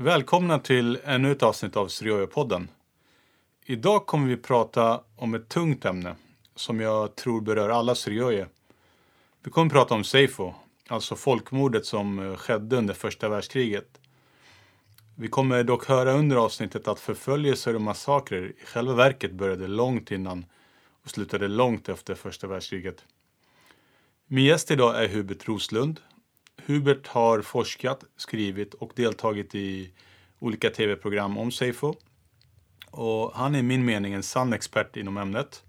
Välkomna till ännu ett avsnitt av Strioja-podden. Idag kommer vi prata om ett tungt ämne som jag tror berör alla Strioje. Vi kommer prata om Seifo, alltså folkmordet som eh, skedde under första världskriget. Vi kommer dock höra under avsnittet att förföljelser och massakrer i själva verket började långt innan och slutade långt efter första världskriget. Min gäst idag är Hubert Roslund. Hubert har forskat, skrivit och deltagit i olika tv-program om Seifo. Och han är i min mening en sann expert inom ämnet.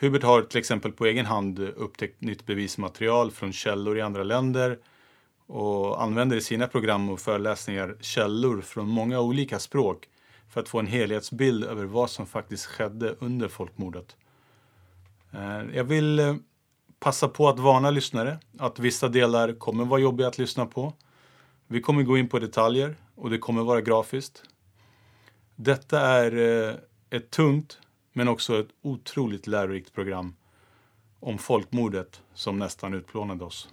Hubert har till exempel på egen hand upptäckt nytt bevismaterial från källor i andra länder och använder i sina program och föreläsningar källor från många olika språk för att få en helhetsbild över vad som faktiskt skedde under folkmordet. Eh, jag vill eh, passa på att varna lyssnare att vissa delar kommer vara jobbiga att lyssna på. Vi kommer gå in på detaljer och det kommer vara grafiskt. Detta är eh, ett tungt men också ett otroligt lärorikt program om folkmordet som nästan utplånade oss.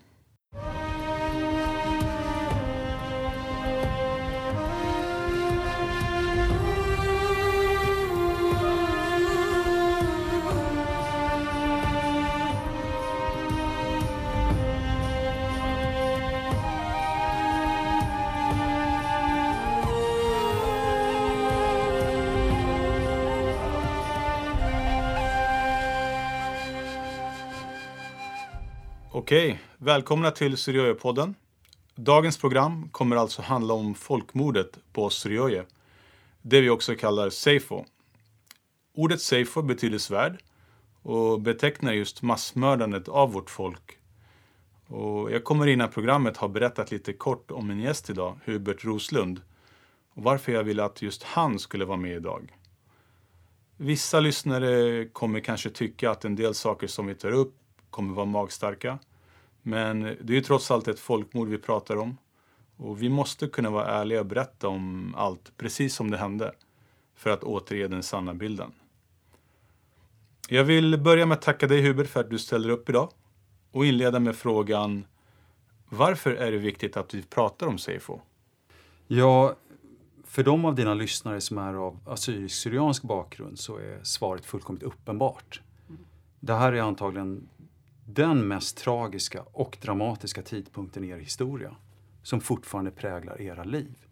Okej, välkomna till Syrioje-podden. Dagens program kommer alltså handla om folkmordet på Syrioje, det vi också kallar Seifo. Ordet Seifo betyder svärd och betecknar just massmördandet av vårt folk. Och jag kommer innan programmet ha berättat lite kort om min gäst idag, Hubert Roslund, och varför jag ville att just han skulle vara med idag. Vissa lyssnare kommer kanske tycka att en del saker som vi tar upp kommer vara magstarka. Men det är ju trots allt ett folkmord vi pratar om. Och vi måste kunna vara ärliga och berätta om allt precis som det hände för att återge den sanna bilden. Jag vill börja med att tacka dig Hubert för att du ställer upp idag och inleda med frågan varför är det viktigt att vi pratar om Seifo? Ja, för de av dina lyssnare som är av assyrisk-syriansk bakgrund så är svaret fullkomligt uppenbart. Det här är antagligen den mest tragiska och dramatiska tidpunkten i er historia som fortfarande präglar era liv.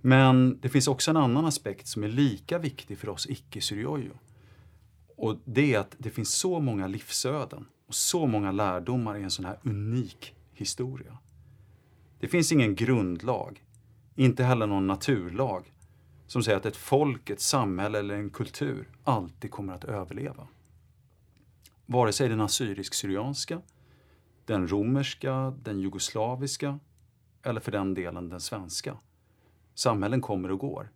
Men det finns också en annan aspekt som är lika viktig för oss icke-syriojor. Och det är att det finns så många livsöden och så många lärdomar i en sån här unik historia. Det finns ingen grundlag, inte heller någon naturlag som säger att ett folk, ett samhälle eller en kultur alltid kommer att överleva vare sig den assyrisk-syrianska, den romerska, den jugoslaviska eller för den delen den svenska. Samhällen kommer och går.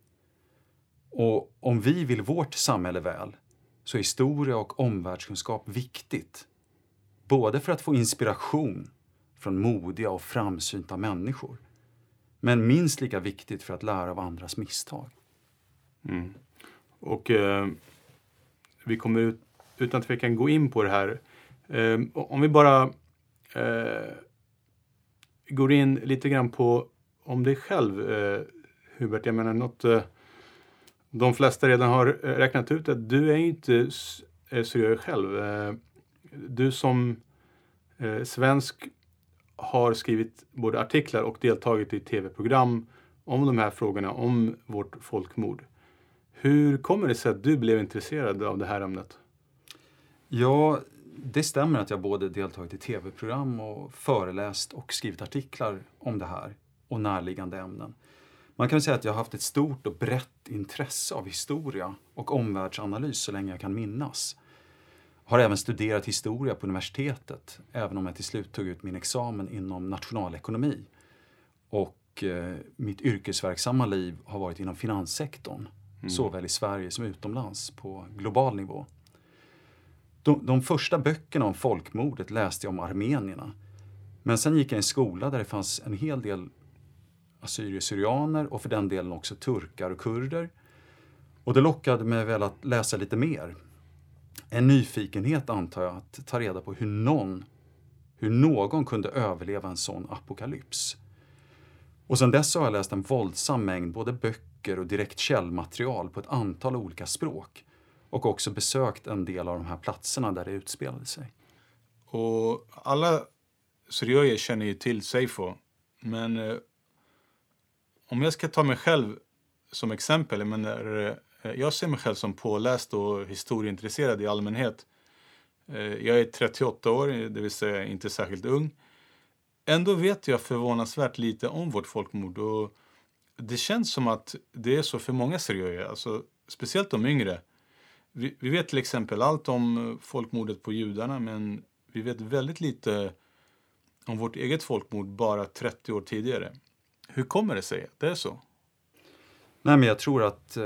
Och om vi vill vårt samhälle väl så är historia och omvärldskunskap viktigt. Både för att få inspiration från modiga och framsynta människor men minst lika viktigt för att lära av andras misstag. Mm. Och eh, vi kommer ut utan tvekan gå in på det här. Eh, om vi bara eh, går in lite grann på om dig själv, eh, Hubert. Jag menar något eh, de flesta redan har eh, räknat ut att du är inte syrier eh, själv. Eh, du som eh, svensk har skrivit både artiklar och deltagit i tv-program om de här frågorna, om vårt folkmord. Hur kommer det sig att du blev intresserad av det här ämnet? Ja, det stämmer att jag både deltagit i tv-program och föreläst och skrivit artiklar om det här och närliggande ämnen. Man kan säga att jag har haft ett stort och brett intresse av historia och omvärldsanalys så länge jag kan minnas. Har även studerat historia på universitetet, även om jag till slut tog ut min examen inom nationalekonomi. Och eh, mitt yrkesverksamma liv har varit inom finanssektorn, mm. såväl i Sverige som utomlands på global nivå. De, de första böckerna om folkmordet läste jag om armenierna. Men sen gick jag i en skola där det fanns en hel del assyrier-syrianer och för den delen också turkar och kurder. Och det lockade mig väl att läsa lite mer. En nyfikenhet antar jag att ta reda på hur någon, hur någon kunde överleva en sån apokalyps. Och sen dess har jag läst en våldsam mängd både böcker och direkt källmaterial på ett antal olika språk. Och också besökt en del av de här platserna där det utspelade sig. Och alla syrier känner ju till Seifo. Men eh, om jag ska ta mig själv som exempel. Jag, menar, eh, jag ser mig själv som påläst och historieintresserad i allmänhet. Eh, jag är 38 år, det vill säga inte särskilt ung. Ändå vet jag förvånansvärt lite om vårt folkmord. Och det känns som att det är så för många syrier, alltså, speciellt de yngre. Vi, vi, vet till exempel allt om eh, folkmordet på judarna men vi vet väldigt lite om vårt eget folkmord bara 30 år tidigare. Hur kommer det sig att det är så? Nej, men jag tror att eh,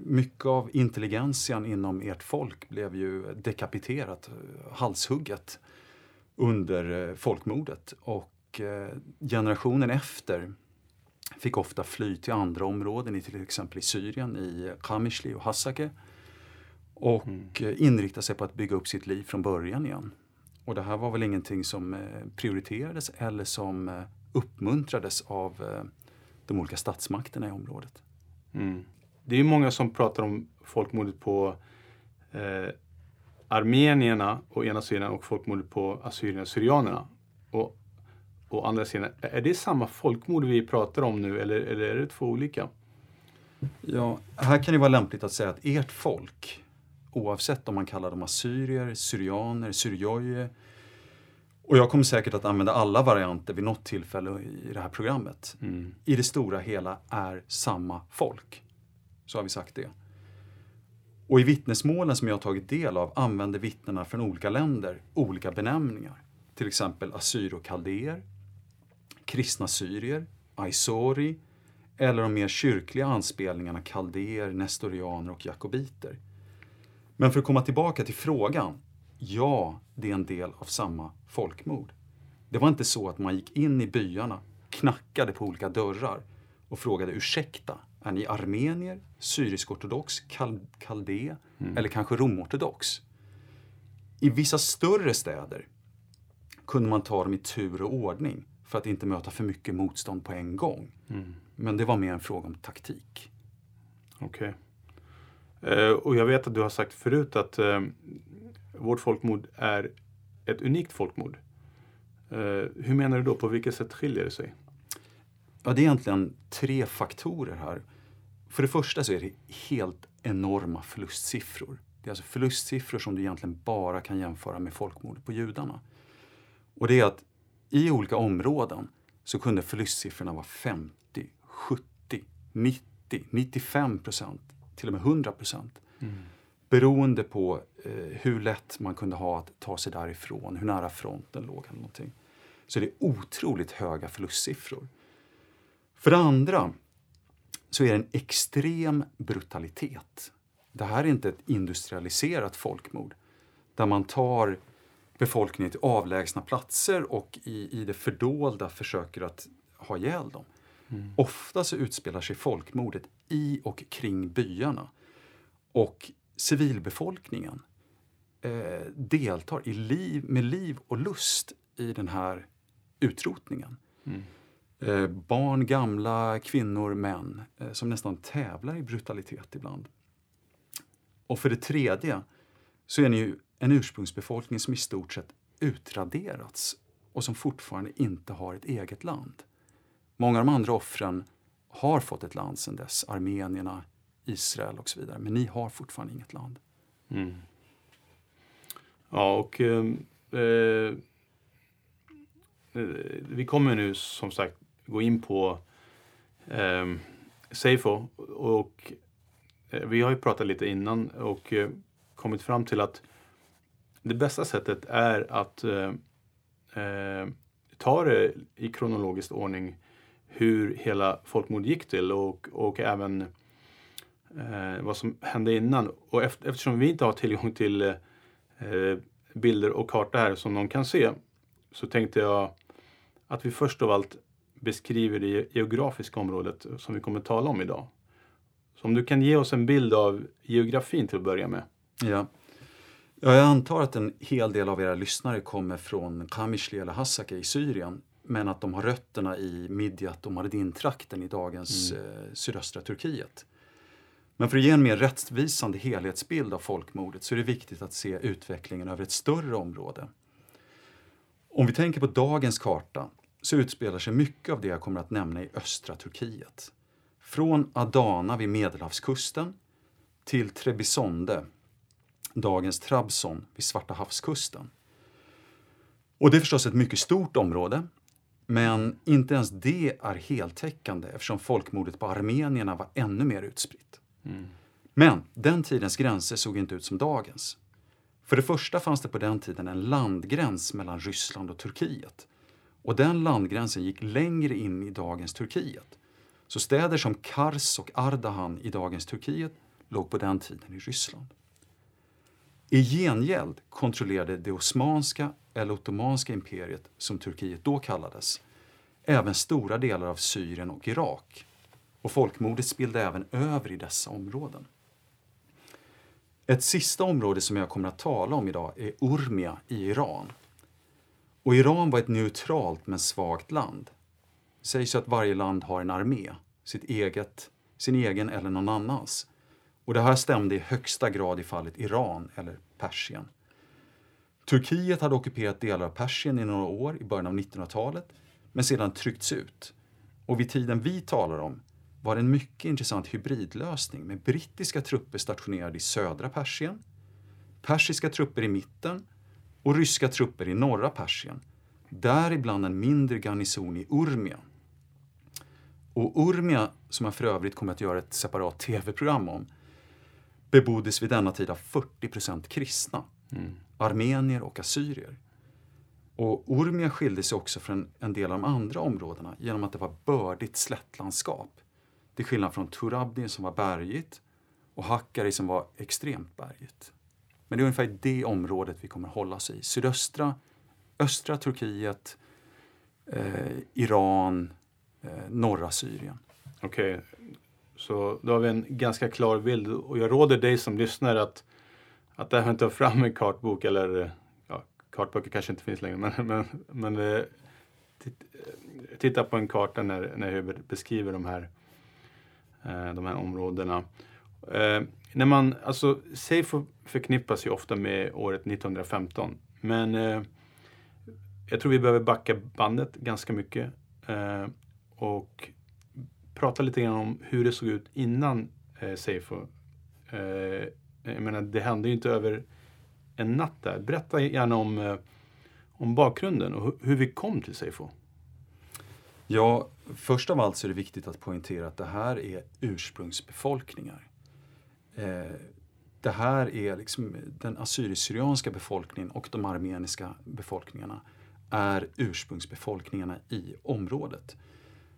mycket av intelligentian inom ert folk blev ju dekapiterat, eh, halshugget under eh, folkmordet. Och eh, generationen efter fick ofta fly till andra områden, i till exempel i Syrien, i Qamishli och Hasake och mm. Eh, inrikta sig på att bygga upp sitt liv från början igen. Och det här var väl ingenting som eh, prioriterades eller som eh, uppmuntrades av de olika statsmakterna i området. Mm. Det är många som pratar om folkmordet på eh, armenierna å ena sidan och folkmordet på assyrierna och syrianerna å, å andra sidan. Är det samma folkmord vi pratar om nu eller, eller är det två olika? Ja, här kan det vara lämpligt att säga att ert folk, oavsett om man kallar dem assyrier, syrianer, syriöje och jag kommer säkert att använda alla varianter vid något tillfälle i det här programmet. Mm. I det stora hela är samma folk. Så har vi sagt det. Och i vittnesmålen som jag har tagit del av använder vittnena från olika länder olika benämningar. Till exempel assyriokaldéer, kristna syrier, aisori eller de mer kyrkliga anspelningarna kaldéer, nestorianer och jakobiter. Men för att komma tillbaka till frågan. Ja, det är en del av samma folkmord. Det var inte så att man gick in i byarna, knackade på olika dörrar och frågade ursäkta, är ni armenier, syrisk-ortodox, kal kaldé mm. eller kanske romortodox? I vissa större städer kunde man ta dem i tur och ordning för att inte möta för mycket motstånd på en gång. Mm. Men det var mer en fråga om taktik. Okej. Okay. Eh, och jag vet att du har sagt förut att eh, vårt folkmord är ett unikt folkmord. Eh, hur menar du då? På vilket sätt skiljer det sig? Ja, det är egentligen tre faktorer här. För det första så är det helt enorma förlustsiffror. Det är alltså förlustsiffror som du egentligen bara kan jämföra med folkmordet på judarna. Och det är att i olika områden så kunde förlustsiffrorna vara 50, 70, 90, 95 procent, till och med 100 procent. Mm. Beroende på eh, hur lätt man kunde ha att ta sig därifrån, hur nära fronten låg eller någonting. Så det är otroligt höga förlustsiffror. För det andra så är det en extrem brutalitet. Det här är inte ett industrialiserat folkmord där man tar befolkningen till avlägsna platser och i, i det fördolda försöker att ha ihjäl dem. Mm. Ofta så utspelar sig folkmordet i och kring byarna. Och civilbefolkningen eh, deltar i liv, med liv och lust i den här utrotningen. Mm. Eh, barn, gamla, kvinnor, män eh, som nästan tävlar i brutalitet ibland. Och för det tredje så är ni ju en ursprungsbefolkning som i stort sett utraderats och som fortfarande inte har ett eget land. Många av de andra offren har fått ett land sedan dess, armenierna, Israel och så vidare, men ni har fortfarande inget land. Mm. Ja, och ehm, eh, eh, vi kommer nu som sagt gå in på eh, Seifo. Och eh, vi har ju pratat lite innan och eh, kommit fram till att det bästa sättet är att eh, eh, ta det i kronologisk ordning hur hela folkmordet gick till och, och även eh, vad som hände innan. Och efter, eftersom vi inte har tillgång till eh, bilder och karta här som någon kan se så tänkte jag att vi först av allt beskriver det geografiska området som vi kommer att tala om idag. Så om du kan ge oss en bild av geografin till att börja med. Ja. ja jag antar att en hel del av era lyssnare kommer från Qamishli eller Hasaka i Syrien men att de har rötterna i Midjat och Mardin-trakten i dagens Mm. eh, sydöstra Turkiet. Men för att ge en mer rättvisande helhetsbild av folkmordet så är det viktigt att se utvecklingen över ett större område. Om vi tänker på dagens karta så utspelar sig mycket av det jag kommer att nämna i östra Turkiet. Från Adana vid Medelhavskusten till Trebisonde, dagens Trabzon vid Svarta havskusten. Och det är förstås ett mycket stort område, men inte ens det är heltäckande eftersom folkmordet på armenierna var ännu mer utspritt. Men den tidens gränser såg inte ut som dagens. För det första fanns det på den tiden en landgräns mellan Ryssland och Turkiet. Och den landgränsen gick längre in i dagens Turkiet. Så städer som Kars och Ardahan i dagens Turkiet låg på den tiden i Ryssland. I gengäld kontrollerade det osmanska eller ottomanska imperiet, som Turkiet då kallades, även stora delar av Syrien och Irak. Och folkmordet spillde även över i dessa områden. Ett sista område som jag kommer att tala om idag är Urmia i Iran. Och Iran var ett neutralt men svagt land. Det sägs att varje land har en armé, sitt eget, sin egen eller någon annans. Och det här stämde i högsta grad i fallet Iran eller Persien. Turkiet hade ockuperat delar av Persien i några år i början av 1900-talet men sedan tryckts ut. Och vid tiden vi talar om var det en mycket intressant hybridlösning med brittiska trupper stationerade i södra Persien, persiska trupper i mitten och ryska trupper i norra Persien. Däribland en mindre garnison i Urmia. Och Urmia, som jag för övrigt kommer att göra ett separat tv-program om, beboddes vid denna tid av 40% kristna, armenier och assyrier. Och Urmia skilde sig också från en del av de andra områdena genom att det var bördigt slättlandskap. Till skillnad från Turabdi som var bergigt och Hakkari som var extremt bergigt. Men det är ungefär det området vi kommer hålla oss i. Sydöstra, östra Turkiet, eh, Iran, eh, norra Syrien. Okej, så då har vi en ganska klar bild. Och jag råder dig som lyssnar att, att även ta fram en kartbok eller ja, kartböcker kanske inte finns längre. Men, men, men eh, eh, titta på en karta när, när Hubert beskriver de här, eh, de här områdena. När man, alltså, Seifo förknippas ju ofta med året 1915. Men jag tror vi behöver backa bandet ganska mycket. Och prata lite grann om hur det såg ut innan eh, Seifo. Eh, jag menar, det hände ju inte över en natt där. Berätta gärna om, eh, om bakgrunden och hur vi kom till Seifo. Ja, först av allt så är det viktigt att poängtera att det här är ursprungsbefolkningar. Eh, det här är liksom den assyrisk-syrianska befolkningen och de armeniska befolkningarna är ursprungsbefolkningarna i området.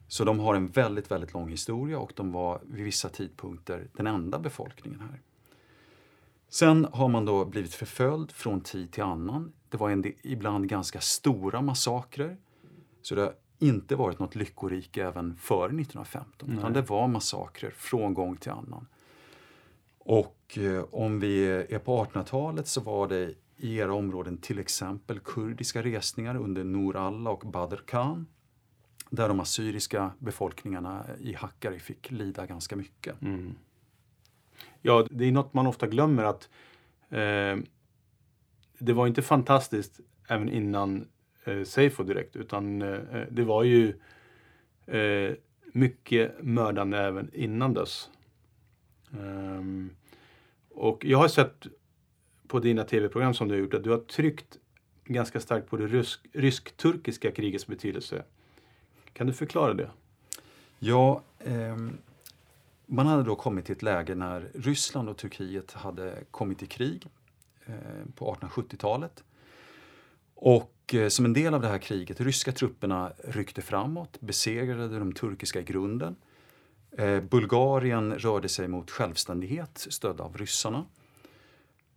Så de har en väldigt, väldigt lång historia och de var vid vissa tidpunkter den enda befolkningen här. Sen har man då blivit förföljd från tid till annan. Det var en ibland ganska stora massakrer. Så det har inte varit något lyckorike även före 1915. Utan det var massakrer från gång till annan. Och eh, om vi är på 1800-talet så var det i era områden till exempel kurdiska resningar under Nur Allah och Badr Khan. Där de assyriska befolkningarna i Hakkari fick lida ganska mycket. Mm. Ja, det är något man ofta glömmer att eh, det var inte fantastiskt även innan eh, Seifo direkt, utan eh, eh, det var ju eh, mycket mördande även innan dess. Ehm, och jag har sett på dina tv-program som du har gjort att du har tryckt ganska starkt på det rysk, rysk-turkiska krigets betydelse. Kan du förklara det? Ja, eh, man hade då kommit till ett läge när Ryssland och Turkiet hade kommit i krig eh, på 1870-talet. Och eh, som en del av det här kriget, ryska trupperna ryckte framåt, besegrade de turkiska i grunden. Eh, Bulgarien rörde sig mot självständighet stödd av ryssarna.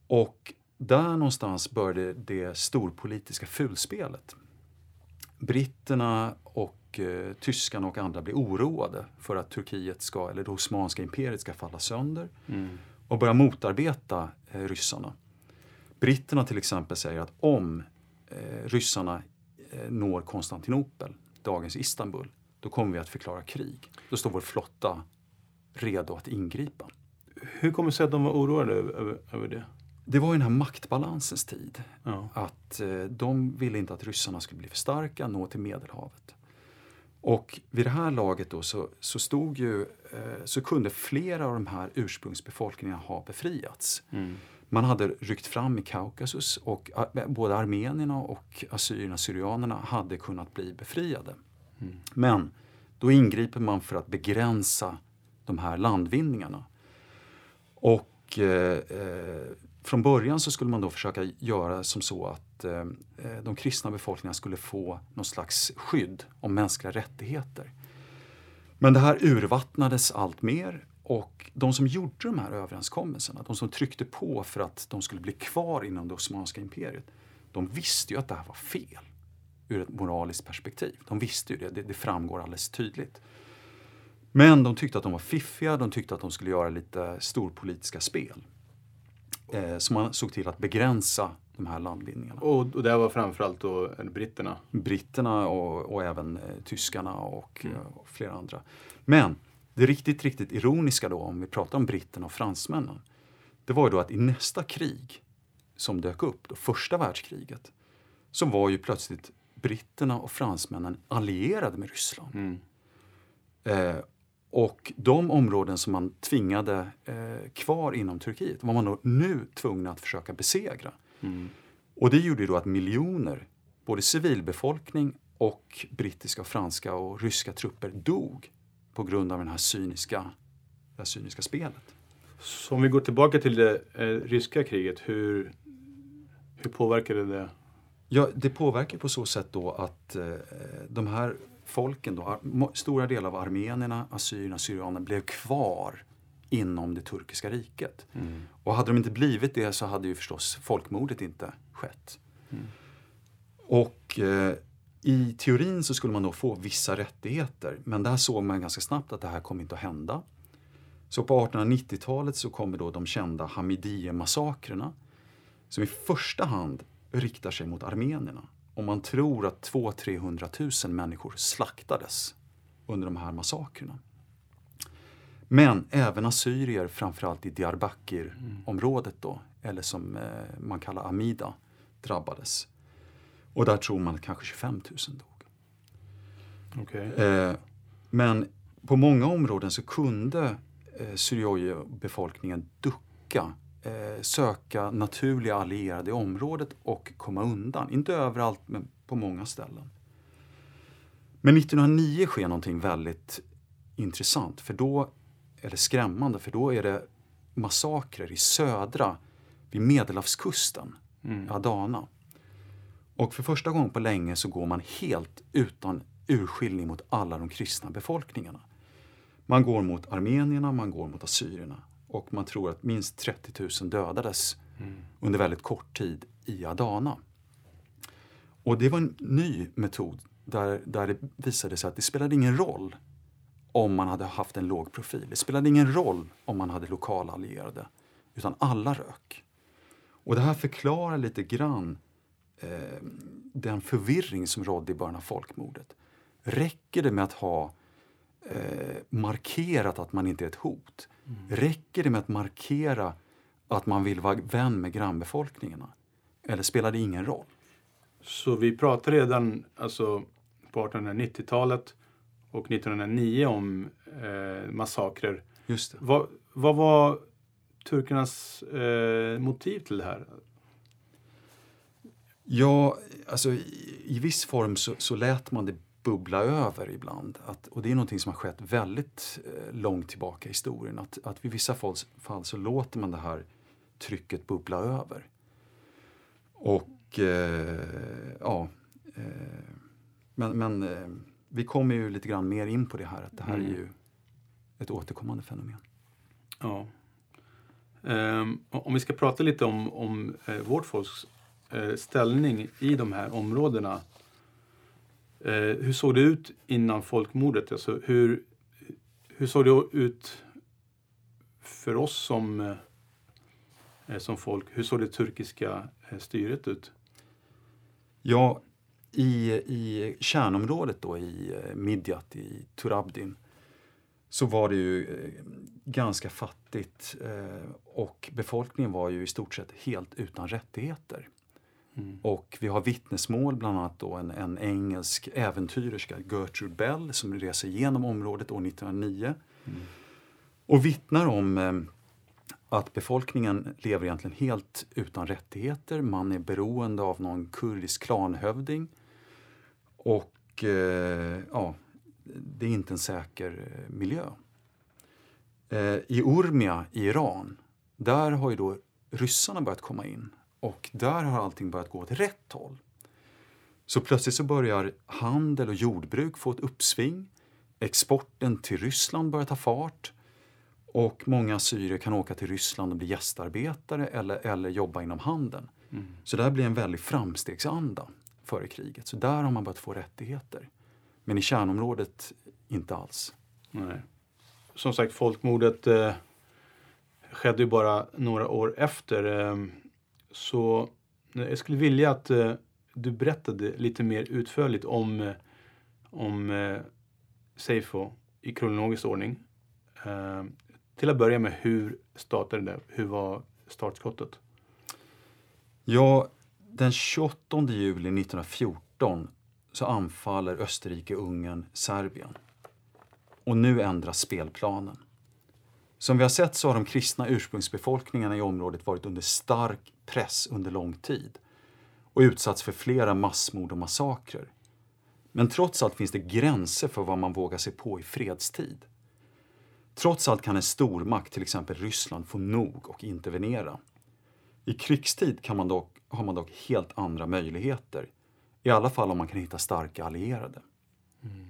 Och där någonstans började det storpolitiska fulspelet. Britterna och eh, tyskarna och andra blir oroade för att Turkiet ska, eller det Osmanska imperiet ska falla sönder och börja motarbeta eh, ryssarna. Britterna till exempel säger att om eh, ryssarna eh, når Konstantinopel, dagens Istanbul, då kommer vi att förklara krig. Då står vår flotta redo att ingripa. Hur kommer det sig att de var oroade över, över, över det? Det var ju den här maktbalansens tid. Ja. Att eh, de ville inte att ryssarna skulle bli för starka, nå till Medelhavet. Och vid det här laget då så, så stod ju, eh, så kunde flera av de här ursprungsbefolkningarna ha befriats. Mm. Man hade ryckt fram i Kaukasus och a- både armenierna och assyrierna syrianerna hade kunnat bli befriade. Mm. Men då ingriper man för att begränsa de här landvinningarna. Och eh, eh, från början så skulle man då försöka göra som så att eh, eh, de kristna befolkningarna skulle få någon slags skydd om mänskliga rättigheter. Men det här urvattnades allt mer och de som gjorde de här överenskommelserna, de som tryckte på för att de skulle bli kvar inom det Osmanska imperiet, de visste ju att det här var fel ur ett moraliskt perspektiv. De visste ju det, det, det framgår alldeles tydligt. Men de tyckte att de var fiffiga, de tyckte att de skulle göra lite storpolitiska spel. Eh, så man såg till att begränsa de här landvinningarna. Och, och det var framförallt då eh, britterna? Britterna och, och även eh, tyskarna och, eh, och flera andra. Men det riktigt, riktigt ironiska då, om vi pratar om britterna och fransmännen, det var ju då att i nästa krig som dök upp, då första världskriget, så var ju plötsligt britterna och fransmännen allierade med Ryssland. Mm. Eh, och de områden som man tvingade eh, kvar inom Turkiet var man nu tvungna att försöka besegra. Mm. Och det gjorde ju då att miljoner, både civilbefolkning och brittiska, och franska och ryska trupper dog på grund av den här cyniska, det här cyniska spelet. Så om vi går tillbaka till det eh, ryska kriget, hur, hur påverkade det? Ja, det påverkar på så sätt då att eh, de här folken, då, stora delar av armenierna, assyrierna, syrianerna blev kvar inom det turkiska riket. Och hade de inte blivit det så hade ju förstås folkmordet inte skett. Och eh, i teorin så skulle man då få vissa rättigheter, men där såg man ganska snabbt att det här kommer inte att hända. Så på 1890-talet så kommer då de kända Hamidiyeh-massakrerna som i första hand riktar sig mot armenierna. Och man tror att 200-300 000 människor slaktades under de här massakrerna. Men även assyrier, framförallt i Diyarbakir-området då, eller som eh, man kallar Amida, drabbades. Och där tror man att kanske 25 000 dog. Okej. Eh, men på många områden så kunde eh, Syrioi-befolkningen ducka, söka naturliga allierade i området och komma undan. Inte överallt, men på många ställen. Men 1909 sker någonting väldigt intressant, för då, eller skrämmande, för då är det massakrer i södra, vid Medelhavskusten, Mm. Adana. Och för första gången på länge så går man helt utan urskiljning mot alla de kristna befolkningarna. Man går mot armenierna, man går mot assyrierna och man tror att minst 30 000 dödades under väldigt kort tid i Adana. Och det var en ny metod där, där det visade sig att det spelade ingen roll om man hade haft en låg profil. Det spelade ingen roll om man hade lokala allierade, utan alla rök. Och det här förklarar lite grann eh, den förvirring som rådde i början av folkmordet. Räcker det med att ha eh, markerat att man inte är ett hot? Räcker det med att markera att man vill vara vän med grannbefolkningarna? Eller spelar det ingen roll? Så vi pratade redan alltså, på 1890-talet och 1909 om eh, massakrer. Just. Vad, vad var turkarnas eh, motiv till det här? Ja, alltså i, i viss form så, så lät man det bubbla över ibland. Att, och det är någonting som har skett väldigt eh, långt tillbaka i historien. Att, att vid vissa fall, fall så låter man det här trycket bubbla över. Och eh, ja, eh, men, men eh, vi kommer ju lite grann mer in på det här. Att det här är Mm. ju ett återkommande fenomen. Ja. Ehm, om vi ska prata lite om, om eh, vårt folks eh, ställning i de här områdena. Eh, hur såg det ut innan folkmordet? Alltså, hur, hur såg det ut för oss som, eh, eh som folk? Hur såg det turkiska eh, styret ut? Ja, i, i kärnområdet då i eh, Midyat, i Turabdin, så var det ju eh, ganska fattigt eh, och befolkningen var ju i stort sett helt utan rättigheter. Mm. Och vi har vittnesmål, bland annat då en, en engelsk äventyrerska, Gertrude Bell, som reser igenom området år 1909 mm. och vittnar om eh, att befolkningen lever egentligen helt utan rättigheter. Man är beroende av någon kurdisk klanhövding. Och eh, ja, det är inte en säker eh, miljö. Eh, I Urmia i Iran, där har ju då ryssarna börjat komma in och där har allting börjat gå åt rätt håll. Så plötsligt så börjar handel och jordbruk få ett uppsving. Exporten till Ryssland börjar ta fart. Och många syrier kan åka till Ryssland och bli gästarbetare eller, eller jobba inom handeln. Mm. Så det blir en väldig framstegsanda före kriget. Så där har man börjat få rättigheter. Men i kärnområdet inte alls. Nej. Som sagt, folkmordet eh, skedde ju bara några år efter. Eh, så eh, jag skulle vilja att eh, du berättade lite mer utförligt om, eh, om eh, Seifo i kronologisk ordning. Eh, till att börja med, hur startade det? Hur var startskottet? Ja, den 28 juli 1914 så anfaller Österrike-Ungern Serbien. Och nu ändras spelplanen. Som vi har sett så har de kristna ursprungsbefolkningarna i området varit under stark press under lång tid och utsatts för flera massmord och massakrer. Men trots allt finns det gränser för vad man vågar sig på i fredstid. Trots allt kan en stormakt, till exempel Ryssland, få nog och intervenera. I krigstid kan man dock, har man dock helt andra möjligheter. I alla fall om man kan hitta starka allierade. Mm.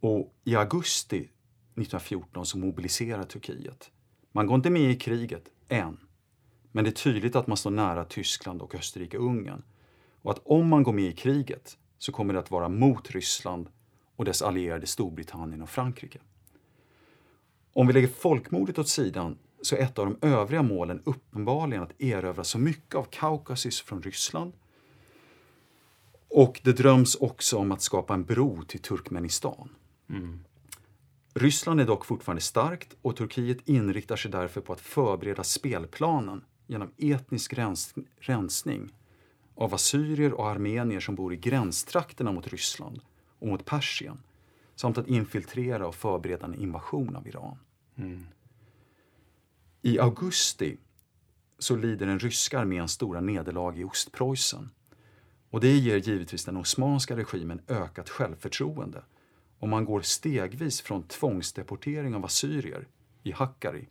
Och i augusti 1914 så mobiliserar Turkiet. Man går inte med i kriget, än. Men det är tydligt att man står nära Tyskland och Österrike-Ungern. Och att om man går med i kriget så kommer det att vara mot Ryssland och dess allierade Storbritannien och Frankrike. Om vi lägger folkmordet åt sidan så är ett av de övriga målen uppenbarligen att erövra så mycket av Kaukasus från Ryssland. Och det dröms också om att skapa en bro till Turkmenistan. Mm. Ryssland är dock fortfarande starkt och Turkiet inriktar sig därför på att förbereda spelplanen genom etnisk rens rensning av assyrier och armenier som bor i gränstrakterna mot Ryssland och mot Persien samt att infiltrera och förbereda en invasion av Iran. Mm. I augusti så lider den ryska armén stora nederlag i Ostpreussen. Och det ger givetvis den osmanska regimen ökat självförtroende och man går stegvis från tvångsdeportering av assyrier i Hakkari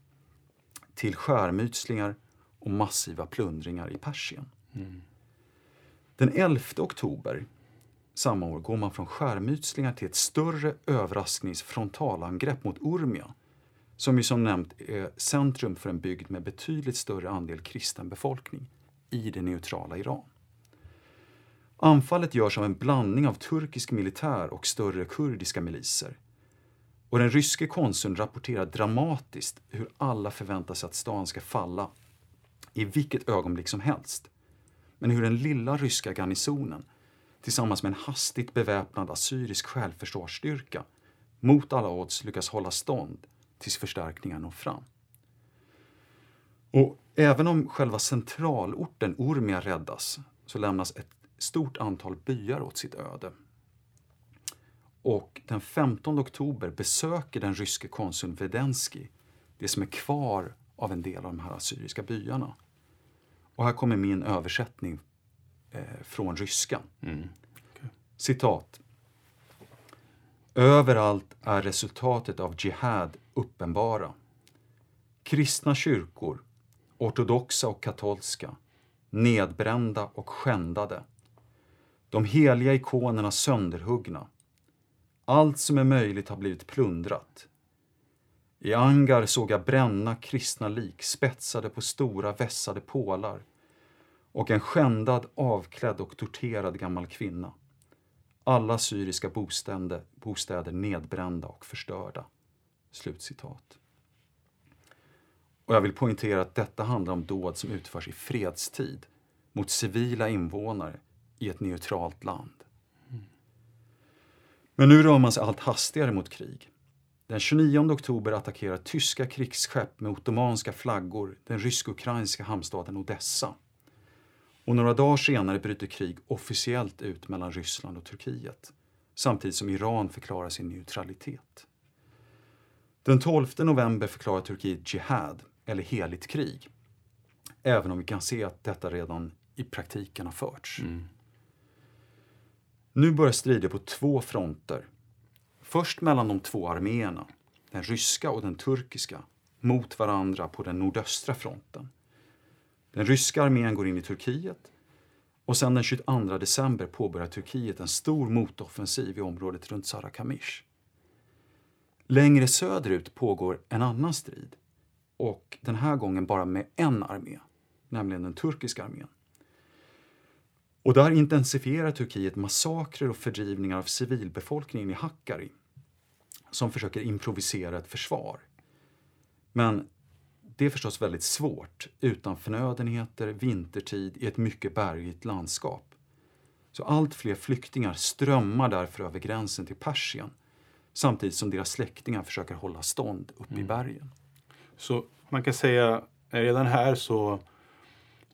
till skärmytslingar och massiva plundringar i Persien. Mm. Den 11 oktober samma år går man från skärmytslingar till ett större överraskningsfrontalangrepp mot Urmia som ju som nämnt är centrum för en bygd med betydligt större andel kristen befolkning i det neutrala Iran. Anfallet görs av en blandning av turkisk militär och större kurdiska miliser. Och den ryske konsuln rapporterar dramatiskt hur alla förväntar sig att stan ska falla i vilket ögonblick som helst. Men hur den lilla ryska garnisonen tillsammans med en hastigt beväpnad assyrisk självförsvarsstyrka mot alla odds lyckas hålla stånd tills förstärkningar når fram. Och även om själva centralorten Urmia räddas så lämnas ett stort antal byar åt sitt öde. Och den 15 oktober besöker den ryske konsuln Vedensky det som är kvar av en del av de här assyriska byarna. Och här kommer min översättning eh, från ryska. Mm. Okay. Citat. Överallt är resultatet av jihad uppenbara. Kristna kyrkor, ortodoxa och katolska, nedbrända och skändade. De heliga ikonerna sönderhuggna. Allt som är möjligt har blivit plundrat. I Angar såg jag bränna kristna lik spetsade på stora vässade pålar och en skändad, avklädd och torterad gammal kvinna. Alla syriska bostäder, bostäder nedbrända och förstörda. Slutcitat. Och jag vill poängtera att detta handlar om dåd som utförs i fredstid mot civila invånare i ett neutralt land. Men nu rör man sig allt hastigare mot krig. Den 29 oktober attackerar tyska krigsskepp med ottomanska flaggor den rysk-ukrainska hamnstaden Odessa. Och några dagar senare bryter krig officiellt ut mellan Ryssland och Turkiet samtidigt som Iran förklarar sin neutralitet. Den 12 november förklarar Turkiet jihad, eller heligt krig. Även om vi kan se att detta redan i praktiken har förts. Mm. Nu börjar strider på två fronter. Först mellan de två arméerna, den ryska och den turkiska, mot varandra på den nordöstra fronten. Den ryska armén går in i Turkiet och sen den 22 december påbörjar Turkiet en stor motoffensiv i området runt Sarakamish. Längre söderut pågår en annan strid och den här gången bara med en armé, nämligen den turkiska armén. Och där intensifierar Turkiet massakrer och fördrivningar av civilbefolkningen i Hakkari som försöker improvisera ett försvar. Men det är förstås väldigt svårt utan förnödenheter, vintertid i ett mycket bergigt landskap. Så allt fler flyktingar strömmar därför över gränsen till Persien samtidigt som deras släktingar försöker hålla stånd uppe i bergen. Så man kan säga, redan här så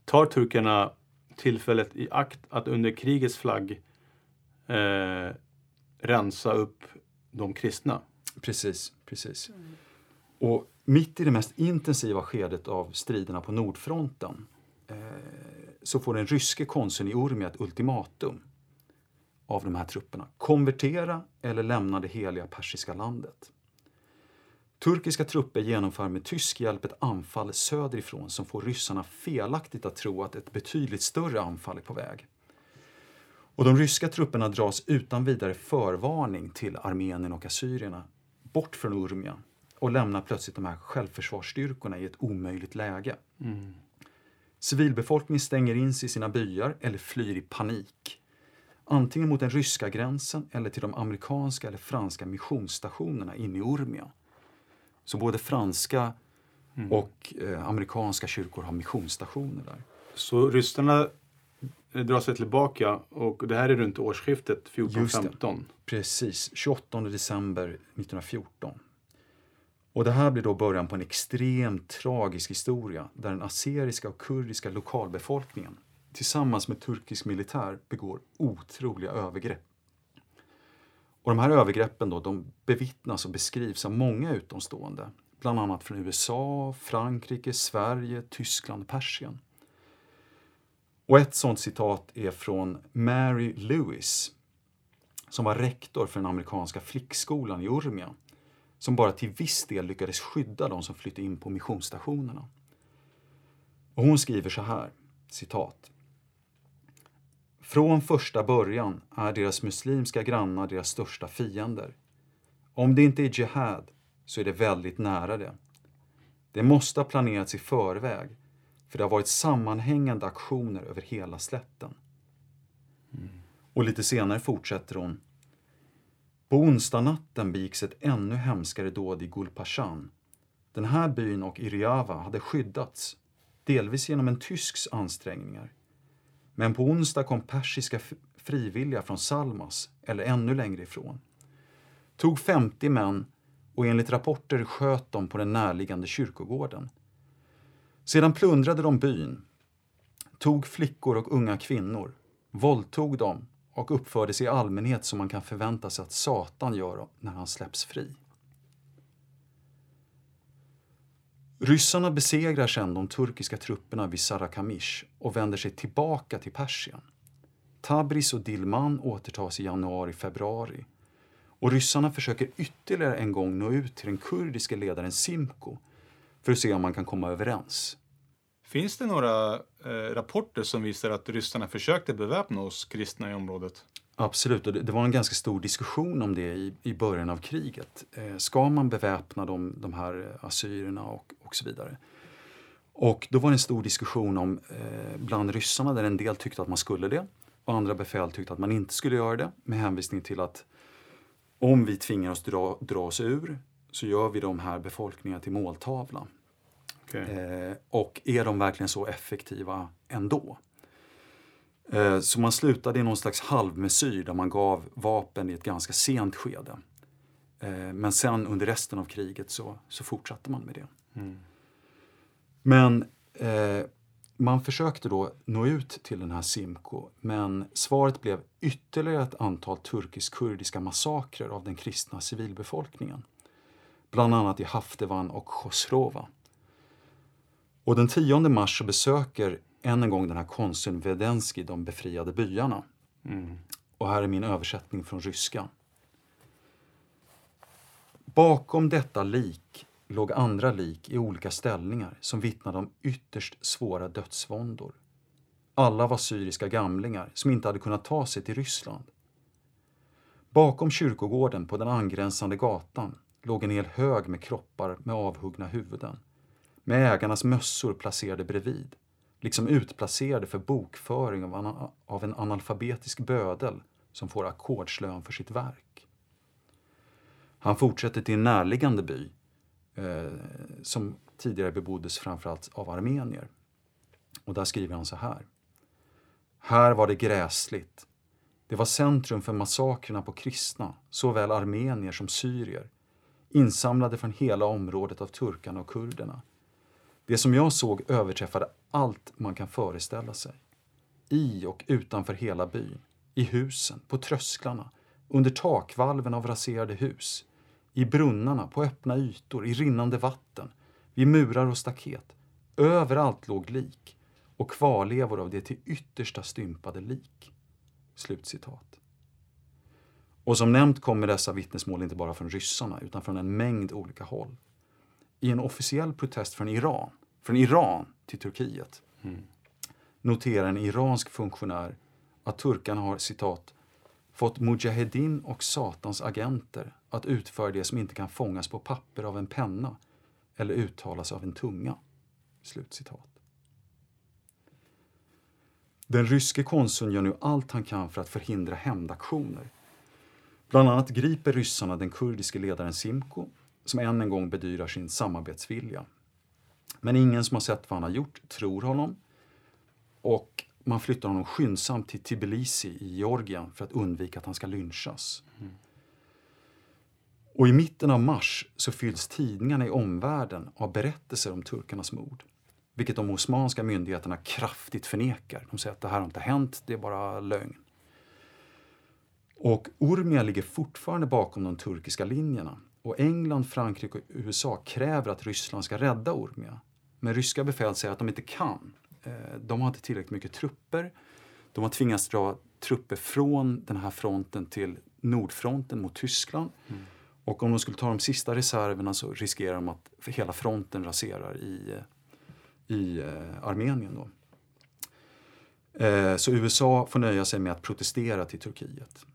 tar turkarna tillfället i akt att under krigets flagg eh, rensa upp de kristna. Precis, precis. Och mitt i det mest intensiva skedet av striderna på Nordfronten eh, så får den ryske konsuln i Urmia ett ultimatum av de här trupperna. Konvertera eller lämna det heliga persiska landet. Turkiska trupper genomför med tysk hjälp ett anfall söderifrån som får ryssarna felaktigt att tro att ett betydligt större anfall är på väg. Och de ryska trupperna dras utan vidare förvarning till Armenien och assyrierna bort från Urmia och lämnar plötsligt de här självförsvarsstyrkorna i ett omöjligt läge. Mm. Civilbefolkningen stänger in sig i sina byar eller flyr i panik. Antingen mot den ryska gränsen eller till de amerikanska eller franska missionsstationerna inne i Urmia. Så både franska och eh, amerikanska kyrkor har missionsstationer där. Så ryssarna drar sig tillbaka och det här är runt årsskiftet Just det. 14-15. Precis, 28 december 1914. Och det här blir då början på en extremt tragisk historia där den assyriska och kurdiska lokalbefolkningen tillsammans med turkisk militär begår otroliga övergrepp. Och de här övergreppen då, de bevittnas och beskrivs av många utomstående. Bland annat från USA, Frankrike, Sverige, Tyskland och Persien. Och ett sånt citat är från Mary Lewis som var rektor för den amerikanska flickskolan i Urmia som bara till viss del lyckades skydda de som flyttade in på missionsstationerna. Och hon skriver så här, citat. Från första början är deras muslimska grannar deras största fiender. Om det inte är jihad så är det väldigt nära det. Det måste ha planerats i förväg för det har varit sammanhängande aktioner över hela slätten. Och lite senare fortsätter hon. På onsdagnatten begicks ett ännu hemskare dåd i Gulpashan. Den här byn och Iriava hade skyddats, delvis genom en tysks ansträngningar. Men på onsdag kom persiska frivilliga från Salmas, eller ännu längre ifrån. Tog 50 män och enligt rapporter sköt de på den närliggande kyrkogården. Sedan plundrade de byn, tog flickor och unga kvinnor, våldtog dem och uppförde sig i allmänhet som man kan förvänta sig att Satan gör när han släpps fri. Ryssarna besegrar sedan de turkiska trupperna vid Sarakamish och vänder sig tillbaka till Persien. Tabriz och Dilman återtas i januari-februari och ryssarna försöker ytterligare en gång nå ut till den kurdiske ledaren Simko för att se om man kan komma överens. Finns det några eh, rapporter som visar att ryssarna försökte beväpna oss kristna i området? Absolut, och det, det var en ganska stor diskussion om det i, i början av kriget. Eh, ska man beväpna de, de här assyrierna och, och så vidare? Och då var det en stor diskussion om eh, bland ryssarna där en del tyckte att man skulle det och andra befäl tyckte att man inte skulle göra det med hänvisning till att om vi tvingar oss dra, dra oss ur så gör vi de här befolkningarna till måltavla. Okej. Eh, och är de verkligen så effektiva ändå? Eh, Så man slutade i någon slags halvmesyr där man gav vapen i ett ganska sent skede. Eh, Men sen under resten av kriget så, så fortsatte man med det. Men eh, man försökte då nå ut till den här Simko men svaret blev ytterligare ett antal turkisk-kurdiska massakrer av den kristna civilbefolkningen. Bland annat i Haftevan och Khosrova. Och den 10 mars så besöker än en gång den här konsuln Vedensky de befriade byarna. Och här är min översättning från ryska. Bakom detta lik låg andra lik i olika ställningar som vittnade om ytterst svåra dödsvåndor. Alla var syriska gamlingar som inte hade kunnat ta sig till Ryssland. Bakom kyrkogården på den angränsande gatan låg en hel hög med kroppar med avhuggna huvuden, med ägarnas mössor placerade bredvid, liksom utplacerade för bokföring av, ana- av en analfabetisk bödel som får ackordslön för sitt verk. Han fortsätter till en närliggande by Eh, som tidigare beboddes framförallt av armenier. Och där skriver han så här. Här var det gräsligt. Det var centrum för massakrerna på kristna, såväl armenier som syrier, insamlade från hela området av turkarna och kurderna. Det som jag såg överträffade allt man kan föreställa sig. I och utanför hela byn, i husen, på trösklarna, under takvalven av raserade hus, i brunnarna, på öppna ytor, i rinnande vatten, vid murar och staket. Överallt låg lik och kvarlevor av det till yttersta stympade lik. Slutcitat. Och som nämnt kommer dessa vittnesmål inte bara från ryssarna utan från en mängd olika håll. I en officiell protest från Iran, från Iran till Turkiet, noterar en iransk funktionär att turkarna har citat fått Mujahedin och Satans agenter att utföra det som inte kan fångas på papper av en penna eller uttalas av en tunga. Slutcitat. Den ryske konsuln gör nu allt han kan för att förhindra hämndaktioner. Bland annat griper ryssarna den kurdiske ledaren Simko som än en gång bedyrar sin samarbetsvilja. Men ingen som har sett vad han har gjort tror honom och man flyttar honom skyndsamt till Tbilisi i Georgien för att undvika att han ska lynchas. Mm. Och i mitten av mars så fylls tidningarna i omvärlden av berättelser om turkarnas mord. Vilket de osmanska myndigheterna kraftigt förnekar. De säger att det här har inte hänt, det är bara lögn. Och Urmia ligger fortfarande bakom de turkiska linjerna. Och England, Frankrike och USA kräver att Ryssland ska rädda Urmia. Men ryska befäl säger att de inte kan. Eh, de har inte tillräckligt mycket trupper. De har tvingats dra trupper från den här fronten till Nordfronten mot Tyskland. Mm. Och om de skulle ta de sista reserverna så riskerar de att hela fronten raserar i, i eh, Armenien. Då. Eh, Så USA får nöja sig med att protestera till Turkiet.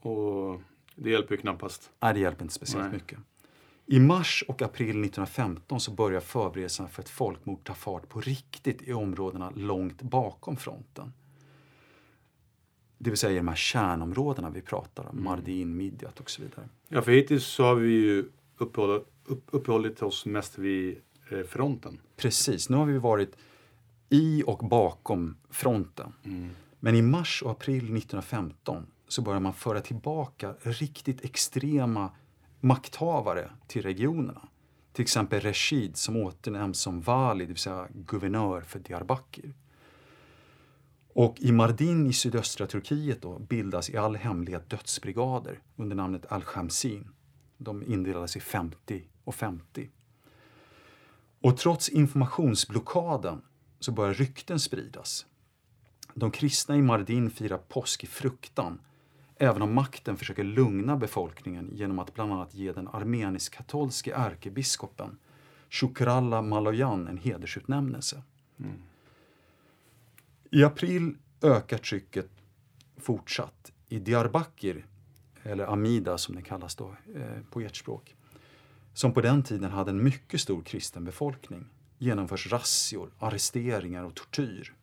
Och det hjälper ju knappast. Nej, det hjälper inte speciellt Nej. mycket. I mars och april 1915 så börjar förberedelserna för ett folkmord ta fart på riktigt i områdena långt bakom fronten. Det vill säga i de här kärnområdena vi pratar om, Mardin, Midjat och så vidare. Ja, för hittills så har vi ju uppehållit, upp, uppehållit oss mest vid eh, fronten. Precis, nu har vi varit i och bakom fronten. Men i mars och april 1915 så börjar man föra tillbaka riktigt extrema makthavare till regionerna. Till exempel Reshid som åternämns som vali, det vill säga guvernör för Diyarbakir. Och i Mardin i sydöstra Turkiet då bildas i all hemlighet dödsbrigader under namnet Al-Shamsin. De indelades i 50 och 50. Och trots informationsblockaden så börjar rykten spridas. De kristna i Mardin firar påsk i fruktan, även om makten försöker lugna befolkningen genom att bland annat ge den armenisk-katolske ärkebiskopen Shukralla Maloyan en hedersutnämnelse. Mm. I april ökar trycket fortsatt. I Diyarbakir, eller Amida som det kallas då eh, på ert språk, som på den tiden hade en mycket stor kristen befolkning, genomförs razzior, arresteringar och tortyr.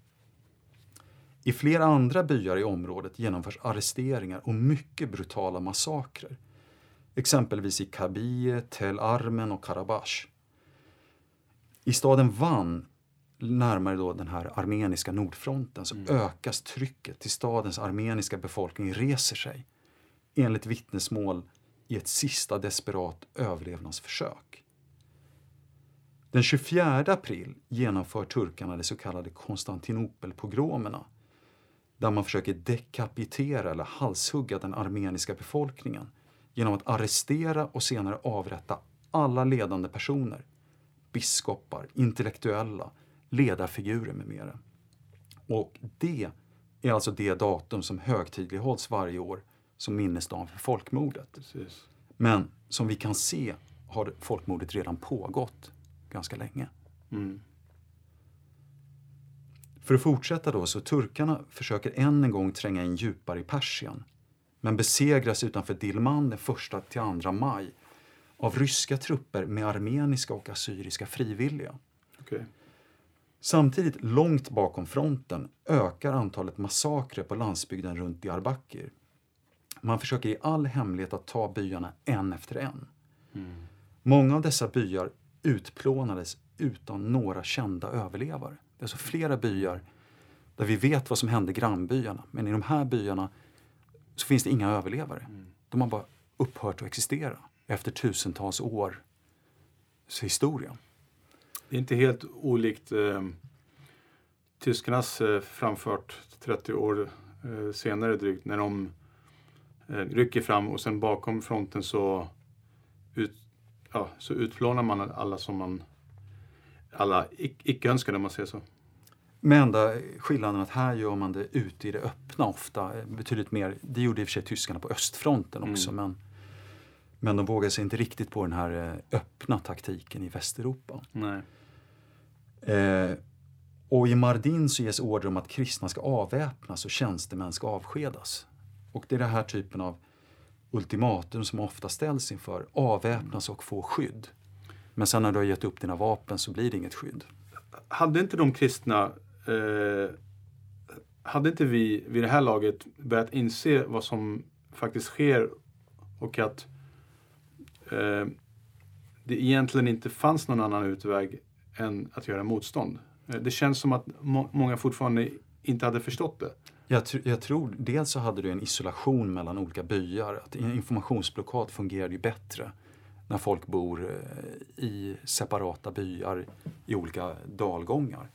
I flera andra byar i området genomförs arresteringar och mycket brutala massakrer. Exempelvis i Kabie, Tel Armen och Karabash. I staden Van närmare då den här armeniska nordfronten så ökas trycket till stadens armeniska befolkning reser sig enligt vittnesmål i ett sista desperat överlevnadsförsök. Den 24 april genomför turkarna de så kallade Konstantinopelpogromerna där man försöker dekapitera eller halshugga den armeniska befolkningen genom att arrestera och senare avrätta alla ledande personer, biskopar, intellektuella, ledarfigurer med mera. Och det är alltså det datum som högtidlighålls varje år som minnesdagen för folkmordet. Precis. Men som vi kan se har folkmordet redan pågått ganska länge. Mm. För att fortsätta då, så turkarna försöker än en gång tränga in djupare i Persien men besegras utanför Dilman den 1 till 2 maj av ryska trupper med armeniska och assyriska frivilliga. Okej. Samtidigt, långt bakom fronten, ökar antalet massakrer på landsbygden runt Diyarbakir. Man försöker i all hemlighet att ta byarna en efter en. Många av dessa byar utplånades utan några kända överlevare. Det är alltså flera byar där vi vet vad som hände grannbyarna, men i de här byarna så finns det inga överlevare. De har bara upphört att existera efter tusentals års historia. Det är inte helt olikt eh, tyskarnas eh, framfart 30 år eh, senare drygt när de eh, rycker fram och sen bakom fronten så, ut, ja, så utplånar man alla som man alla ic- icke-önskade om man säger så. Med enda skillnaden att här gör man det ute i det öppna ofta. eh, Betydligt mer. Det gjorde i och för sig tyskarna på östfronten också. Men, men de vågade sig inte riktigt på den här eh, öppna taktiken i Västeuropa. Nej. Eh, och i Mardin så ges order om att kristna ska avväpnas och tjänstemän ska avskedas. Och det är den här typen av ultimatum som ofta ställs inför. Avväpnas och få skydd. Men sen när du har gett upp dina vapen så blir det inget skydd. Hade inte de kristna, eh, hade inte vi vid det här laget börjat inse vad som faktiskt sker och att eh, det egentligen inte fanns någon annan utväg än att göra motstånd? Eh, Det känns som att må- många fortfarande inte hade förstått det. Jag, tr- jag tror, dels så hade du en isolation mellan olika byar. Att informationsblockad fungerade ju bättre när folk bor eh, i separata byar i olika dalgångar.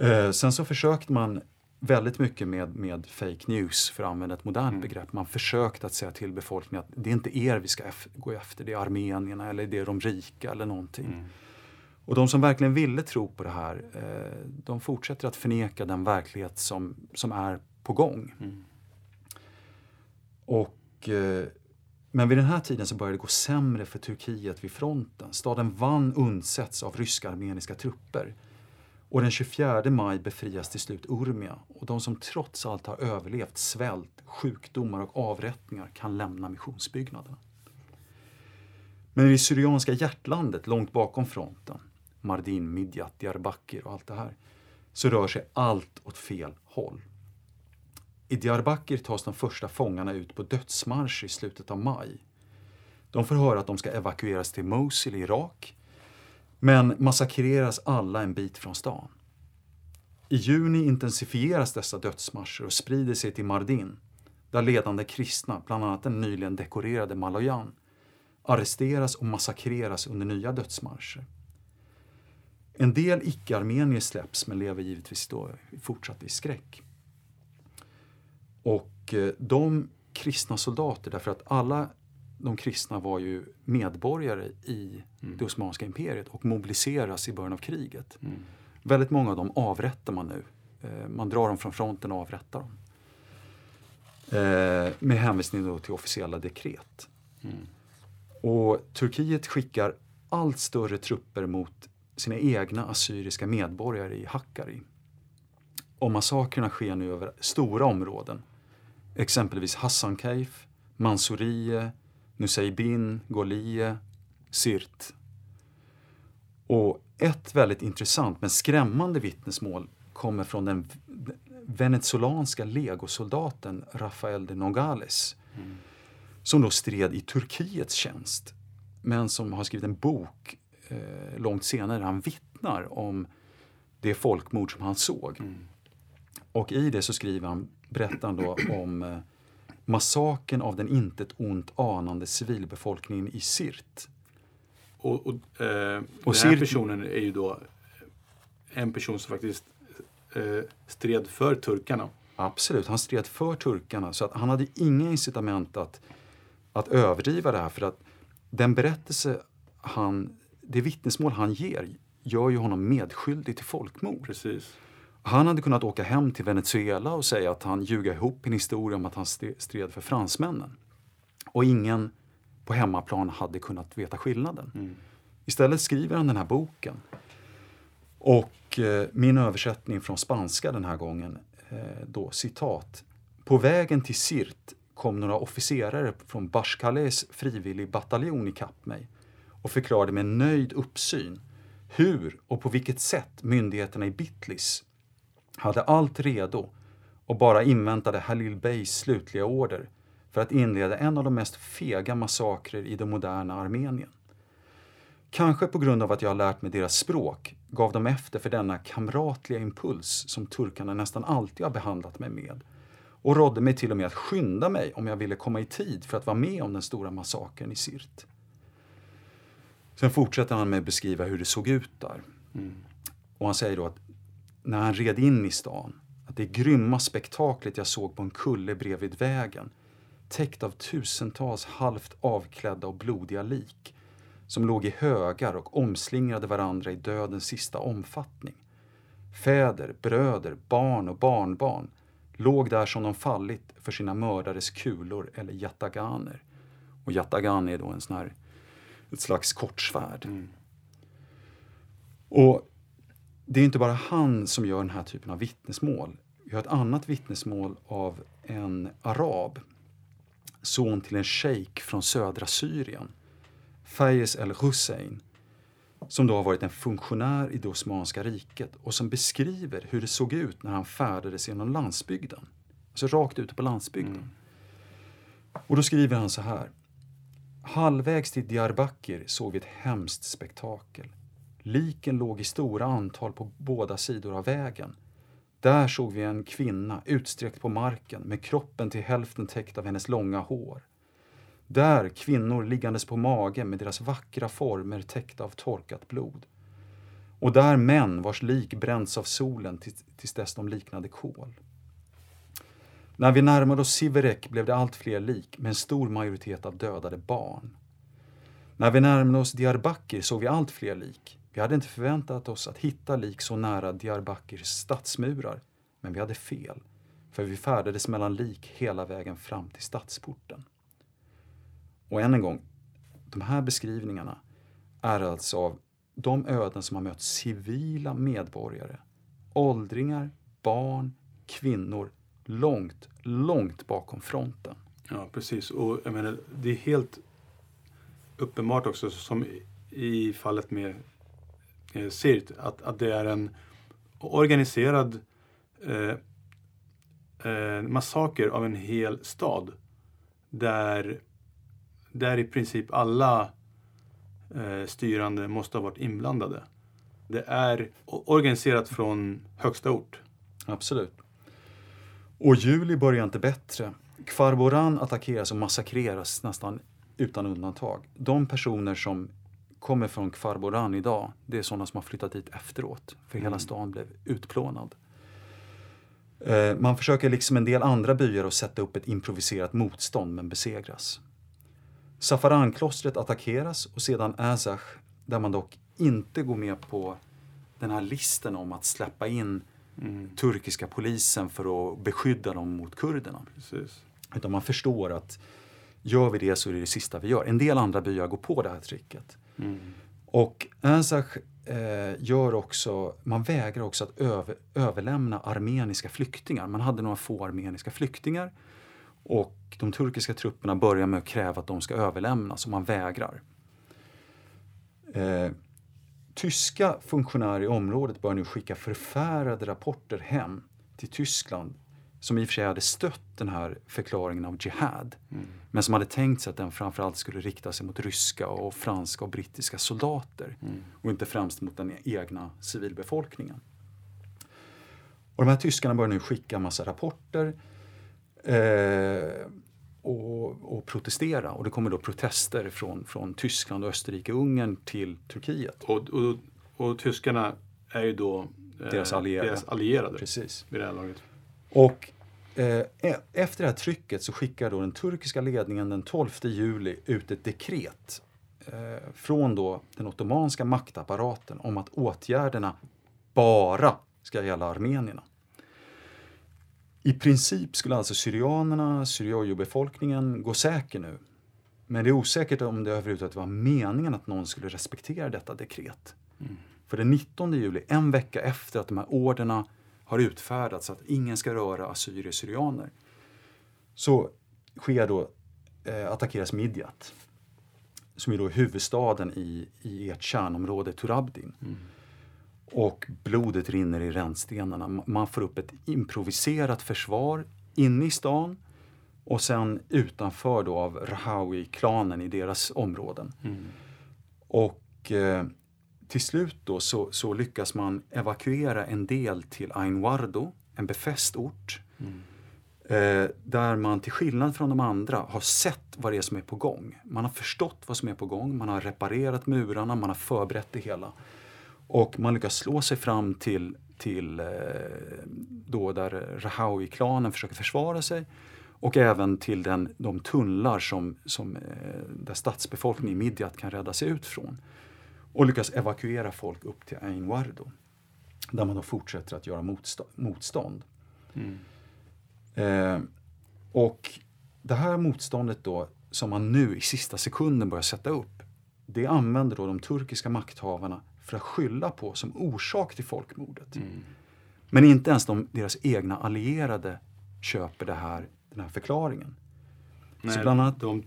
Eh, sen så försökte man väldigt mycket med, med fake news, för att använda ett modernt begrepp. Man försökte att säga till befolkningen att det är inte er vi ska gå efter, det är armenierna eller det är de rika eller någonting. Och de som verkligen ville tro på det här, eh, de fortsätter att förneka den verklighet som, som är på gång. Och, eh, men vid den här tiden så började det gå sämre för Turkiet vid fronten. Staden Van undsätts av ryska armeniska trupper. Och den 24 maj befrias till slut Urmia och de som trots allt har överlevt svält, sjukdomar och avrättningar kan lämna missionsbyggnaderna. Men i det syrianska hjärtlandet, långt bakom fronten, Mardin, Midyat, Diyarbakir och allt det här, så rör sig allt åt fel håll. I Diyarbakir tas de första fångarna ut på dödsmarsch i slutet av maj. De får höra att de ska evakueras till Mosul i Irak, men massakreras alla en bit från stan. I juni intensifieras dessa dödsmarscher och sprider sig till Mardin, där ledande kristna, bland annat den nyligen dekorerade Maloyan, arresteras och massakreras under nya dödsmarscher. En del icke-armenier släpps men lever givetvis då fortsatt i skräck. Och eh, de kristna soldater, därför att alla de kristna var ju medborgare i det Osmanska imperiet och mobiliseras i början av kriget. Väldigt många av dem avrättar man nu. Eh, Man drar dem från fronten och avrättar dem. Eh, Med hänvisning till officiella dekret. Och Turkiet skickar allt större trupper mot sina egna assyriska medborgare i Hakkari. Och massakrerna sker nu över stora områden. Exempelvis Hassankeyf, Mansouriye, Nusaybin, Golie, Sirt. Och ett väldigt intressant men skrämmande vittnesmål kommer från den venezolanska legosoldaten Rafael de Nogales som då stred i Turkiets tjänst men som har skrivit en bok eh, långt senare han vittnar om det folkmord som han såg. Mm. Och i det så skriver han, berättar han då om eh, massakern av den intet ont anande civilbefolkningen i Sirt. Och, och, eh, Och den här personen är ju då en person som faktiskt eh, stred för turkarna. Absolut, han stred för turkarna så att han hade inga incitament att, att överdriva det här för att den berättelse han, det vittnesmål han ger gör ju honom medskyldig till folkmord. Precis. Han hade kunnat åka hem till Venezuela och säga att han ljuga ihop en historia om att han st- stred för fransmännen. Och ingen på hemmaplan hade kunnat veta skillnaden. Mm. Istället skriver han den här boken. Och eh, min översättning från spanska den här gången, eh, då citat. På vägen till Sirt kom några officerare från Bashkales frivilligbataljon ikapp mig och förklarade med nöjd uppsyn hur och på vilket sätt myndigheterna i Bitlis hade allt redo och bara inväntade Halil Beys slutliga order för att inleda en av de mest fega massakrer i det moderna Armenien. Kanske på grund av att jag har lärt mig deras språk gav de efter för denna kamratliga impuls som turkarna nästan alltid har behandlat mig med och rådde mig till och med att skynda mig om jag ville komma i tid för att vara med om den stora massakern i Sirt. Sen fortsätter han med att beskriva hur det såg ut där. Mm. Och han säger då att när han red in i stan, att det grymma spektaklet jag såg på en kulle bredvid vägen, täckt av tusentals halvt avklädda och blodiga lik, som låg i högar och omslingrade varandra i dödens sista omfattning. Fäder, bröder, barn och barnbarn låg där som de fallit för sina mördares kulor eller yataganer. Och yatagan är då en sån här, ett slags kortsvärd. Mm. Och det är inte bara han som gör den här typen av vittnesmål. Vi har ett annat vittnesmål av en arab, son till en shejk från södra Syrien, Fayez el-Hussein, som då har varit en funktionär i det Osmanska riket och som beskriver hur det såg ut när han färdades genom landsbygden. Alltså rakt ute på landsbygden. Mm. Och då skriver han så här. Halvvägs till Diyarbakir såg vi ett hemskt spektakel. Liken låg i stora antal på båda sidor av vägen. Där såg vi en kvinna utsträckt på marken med kroppen till hälften täckt av hennes långa hår. Där kvinnor liggandes på mage med deras vackra former täckta av torkat blod. Och där män vars lik bränts av solen tills dess de liknade kol. När vi närmade oss Siverek blev det allt fler lik med en stor majoritet av dödade barn. När vi närmade oss Diyarbakir såg vi allt fler lik. Vi hade inte förväntat oss att hitta lik så nära Diyarbakirs stadsmurar, men vi hade fel. För vi färdades mellan lik hela vägen fram till stadsporten. Och än en gång, de här beskrivningarna är alltså av de öden som har mött civila medborgare. Åldringar, barn, kvinnor, långt, långt bakom fronten. Ja, precis. Och jag menar, det är helt uppenbart också, som i- fallet med eh, Sirt, att, att det är en organiserad eh, eh, massaker av en hel stad. Där, där i princip alla eh, styrande måste ha varit inblandade. Det är organiserat från högsta ort. Absolut. Och juli börjar inte bättre. Kvarboran attackeras och massakreras nästan utan undantag. De personer som kommer från Kvarboran idag, det är sådana som har flyttat dit efteråt. För hela Mm. stan blev utplånad. Eh, Man försöker liksom en del andra byar att sätta upp ett improviserat motstånd men besegras. Safaranklostret attackeras och sedan Azach där man dock inte går med på den här listen om att släppa in Mm, turkiska polisen för att beskydda dem mot kurderna. precis. Utan man förstår att gör vi det så är det det sista vi gör. En del andra byar går på det här tricket. Mm. Och Azach eh, gör också, man vägrar också att över, överlämna armeniska flyktingar. Man hade några få armeniska flyktingar och de turkiska trupperna börjar med att kräva att de ska överlämnas och man vägrar. Eh, tyska funktionärer i området börjar nu skicka förfärade rapporter hem till Tyskland som i och för sig hade stött den här förklaringen av jihad Mm. men som hade tänkt sig att den framförallt skulle rikta sig mot ryska och franska och brittiska soldater Mm. och inte främst mot den egna civilbefolkningen. Och de här tyskarna börjar nu skicka massa rapporter eh, och, och, protestera. Och det kommer då protester från, från Tyskland, Österrike och Ungern till Turkiet. Och, och, och tyskarna är ju då eh, deras allierade. Deras allierade Precis. vid det här laget. Och eh, e-, efter det här trycket så skickar då den turkiska ledningen den 12 juli ut ett dekret eh, från då den ottomanska maktapparaten om att åtgärderna bara ska gälla armenierna. I princip skulle alltså syrianerna, syriajobefolkningen, gå säker nu. Men det är osäkert om det överhuvudtaget var meningen att någon skulle respektera detta dekret. Mm. För den 19 juli, en vecka efter att de här orderna har utfärdats att ingen ska röra assyrier-syrianer, så sker då, eh, attackeras Midjat, som är då huvudstaden i, i ert kärnområde Turabdin. Mm. Och blodet rinner i rännstenarna. Man får upp ett improviserat försvar inne i stan och sen utanför då av Rahawi-klanen i deras områden. Mm. Och eh, till slut då så, så, lyckas man evakuera en del till Ain Wardo, en befäst ort. Mm. Eh, där man till skillnad från de andra har sett vad det är som är på gång. Man har förstått vad som är på gång, man har reparerat murarna, man har förberett det hela. Och man lyckas slå sig fram till, till eh, då där Rahawi-klanen försöker försvara sig och även till den, de tunnlar som, som, eh, där stadsbefolkningen i Midjat kan rädda sig ut från. Och lyckas evakuera folk upp till Ain Wardo där man då fortsätter att göra motstånd. Mm. Eh, och det här motståndet då som man nu i sista sekunden börjar sätta upp det använder då de turkiska makthavarna för att skylla på som orsak till folkmordet. Mm. Men inte ens de, deras egna allierade köper det här, den här förklaringen. Nej, så bland annat, de,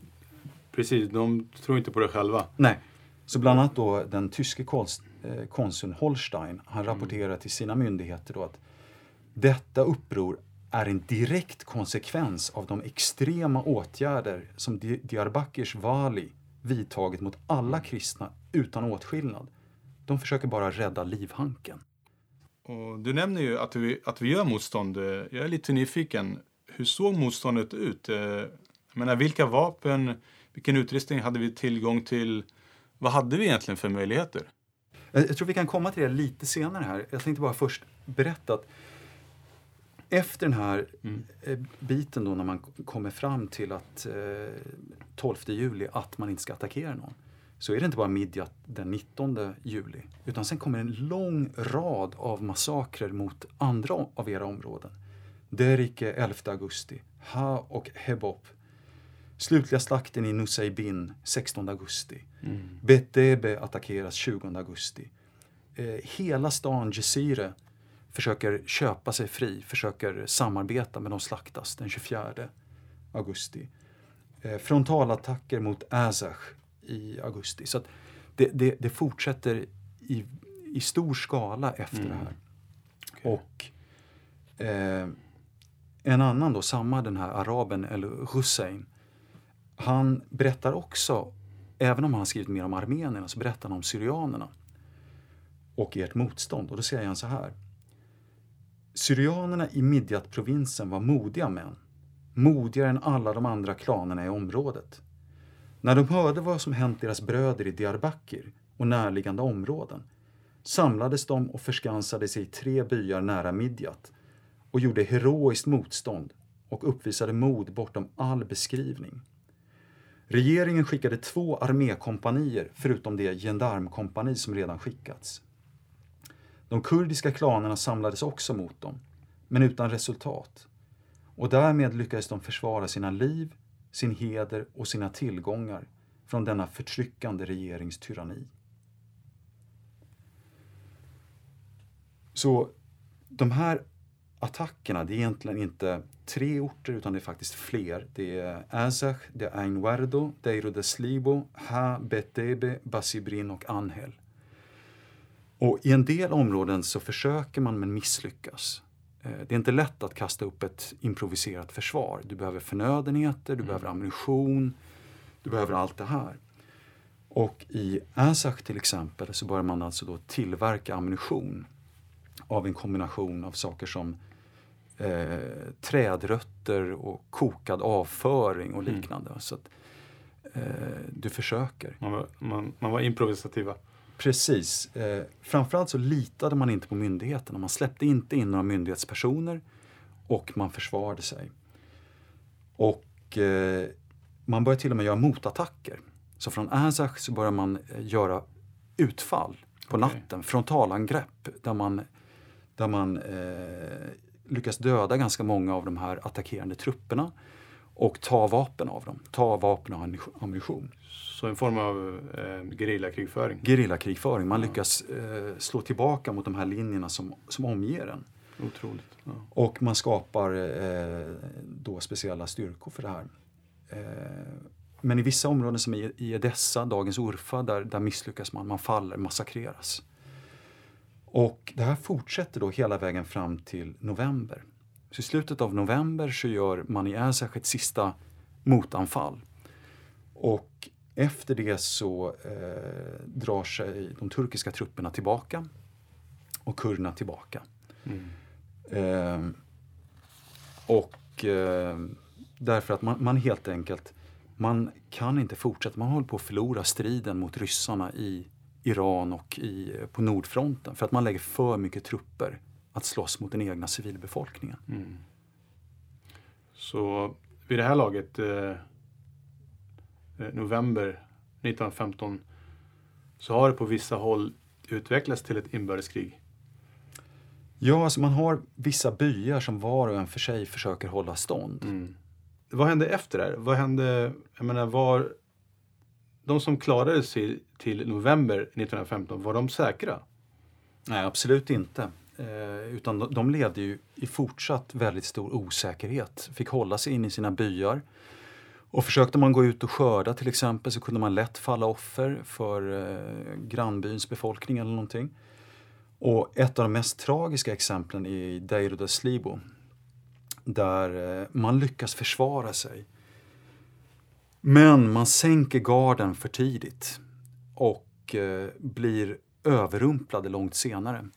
precis, de tror inte på det själva. Nej. Så bland annat då den tyske eh, konsuln Holstein, han mm. rapporterar till sina myndigheter då att detta uppror är en direkt konsekvens av de extrema åtgärder som Diyarbakirs vali vidtagit mot alla kristna utan åtskillnad. De försöker bara rädda livhanken. Och du nämner ju att vi, att vi gör motstånd. Jag är lite nyfiken. Hur såg motståndet ut? Eh, jag menar, vilka vapen, vilken utrustning hade vi tillgång till? Vad hade vi egentligen för möjligheter? Jag tror vi kan komma till det lite senare här. Jag tänkte bara först berätta att efter den här mm. Eh, biten då när man kommer fram till att eh, 12 juli att man inte ska attackera någon så är det inte bara Midjat den 19 juli utan sen kommer en lång rad av massakrer mot andra av era områden. Derike 11 augusti, Ha och Hebop. Slutliga slakten i Nusaybin 16 augusti. Mm. Betebe attackeras 20 augusti. Eh, hela stan Jezire försöker köpa sig fri, försöker samarbeta men de slaktas den 24 augusti. Eh, frontalattacker mot Azach i augusti. Så det, det, det, fortsätter i, i stor skala efter mm. det här. Okay. Och eh, en annan då, samma den här araben, eller Hussein, han berättar också, även om han skrivit mer om armenierna, så berättar han om syrianerna och ert motstånd. Och då säger han så här. Syrianerna i Midjat-provinsen var modiga män, modigare än alla de andra klanerna i området. När de hörde vad som hänt deras bröder i Diyarbakir och närliggande områden samlades de och förskansade sig i tre byar nära Midjat och gjorde heroiskt motstånd och uppvisade mod bortom all beskrivning. Regeringen skickade två armékompanier förutom det gendarmkompani som redan skickats. De kurdiska klanerna samlades också mot dem, men utan resultat. Och därmed lyckades de försvara sina liv sin heder och sina tillgångar från denna förtryckande regerings tyranni. Så de här attackerna, det är egentligen inte tre orter utan det är faktiskt fler. Det är Azach, det är Ain Wardo, Deiro de Slibo, Ha, Betebe, Basibrin och Anhel. Och i en del områden så försöker man men misslyckas. Eh, det är inte lätt att kasta upp ett improviserat försvar. Du behöver förnödenheter, du mm. behöver ammunition, du behöver allt det här. Och i Azach till exempel så börjar man alltså då tillverka ammunition av en kombination av saker som eh, trädrötter och kokad avföring och liknande. Mm. Så att, eh, du försöker. Man var, man, man var improvisativa. Precis. Eh, framförallt så litade man inte på myndigheterna. Man släppte inte in några myndighetspersoner och man försvarade sig. Och eh, man började till och med göra motattacker. Så från Azach så började man eh, göra utfall på okay. natten, frontalangrepp där man, där man eh, lyckas döda ganska många av de här attackerande trupperna och ta vapen av dem, ta vapen och ammunition. Så en form av eh, gerillakrigföring? Gerillakrigföring. Man ja. lyckas eh, slå tillbaka mot de här linjerna som, som omger en. Otroligt. Ja. Och man skapar eh, då speciella styrkor för det här. Eh, men i vissa områden som i, Edessa, dagens Urfa, där, där misslyckas man. Man faller, massakreras. Och det här fortsätter då hela vägen fram till november. Så I slutet av november så gör man i Azach ett sista motanfall. Och efter det så eh, drar sig de turkiska trupperna tillbaka och kurderna tillbaka. Mm. Eh, och eh, därför att man, man, helt enkelt, man kan inte fortsätta, man håller på att förlora striden mot ryssarna i Iran och i, på Nordfronten för att man lägger för mycket trupper att slåss mot den egna civilbefolkningen. Mm. Så vid det här laget, eh, eh november 1915, så har det på vissa håll utvecklats till ett inbördeskrig? Ja, alltså man har vissa byar som var och en för sig försöker hålla stånd. Mm. Vad hände efter det här? Vad hände, jag menar, var de som klarade sig till november 1915, var de säkra? Nej, absolut inte. Eh, utan de, levde ju i fortsatt väldigt stor osäkerhet. Fick hålla sig in i sina byar. Och försökte man gå ut och skörda till exempel så kunde man lätt falla offer för eh, grannbyns befolkning eller någonting. Och ett av de mest tragiska exemplen är i Deir de Slibo där eh, man lyckas försvara sig. Men man sänker garden för tidigt och eh, blir överrumplade långt senare,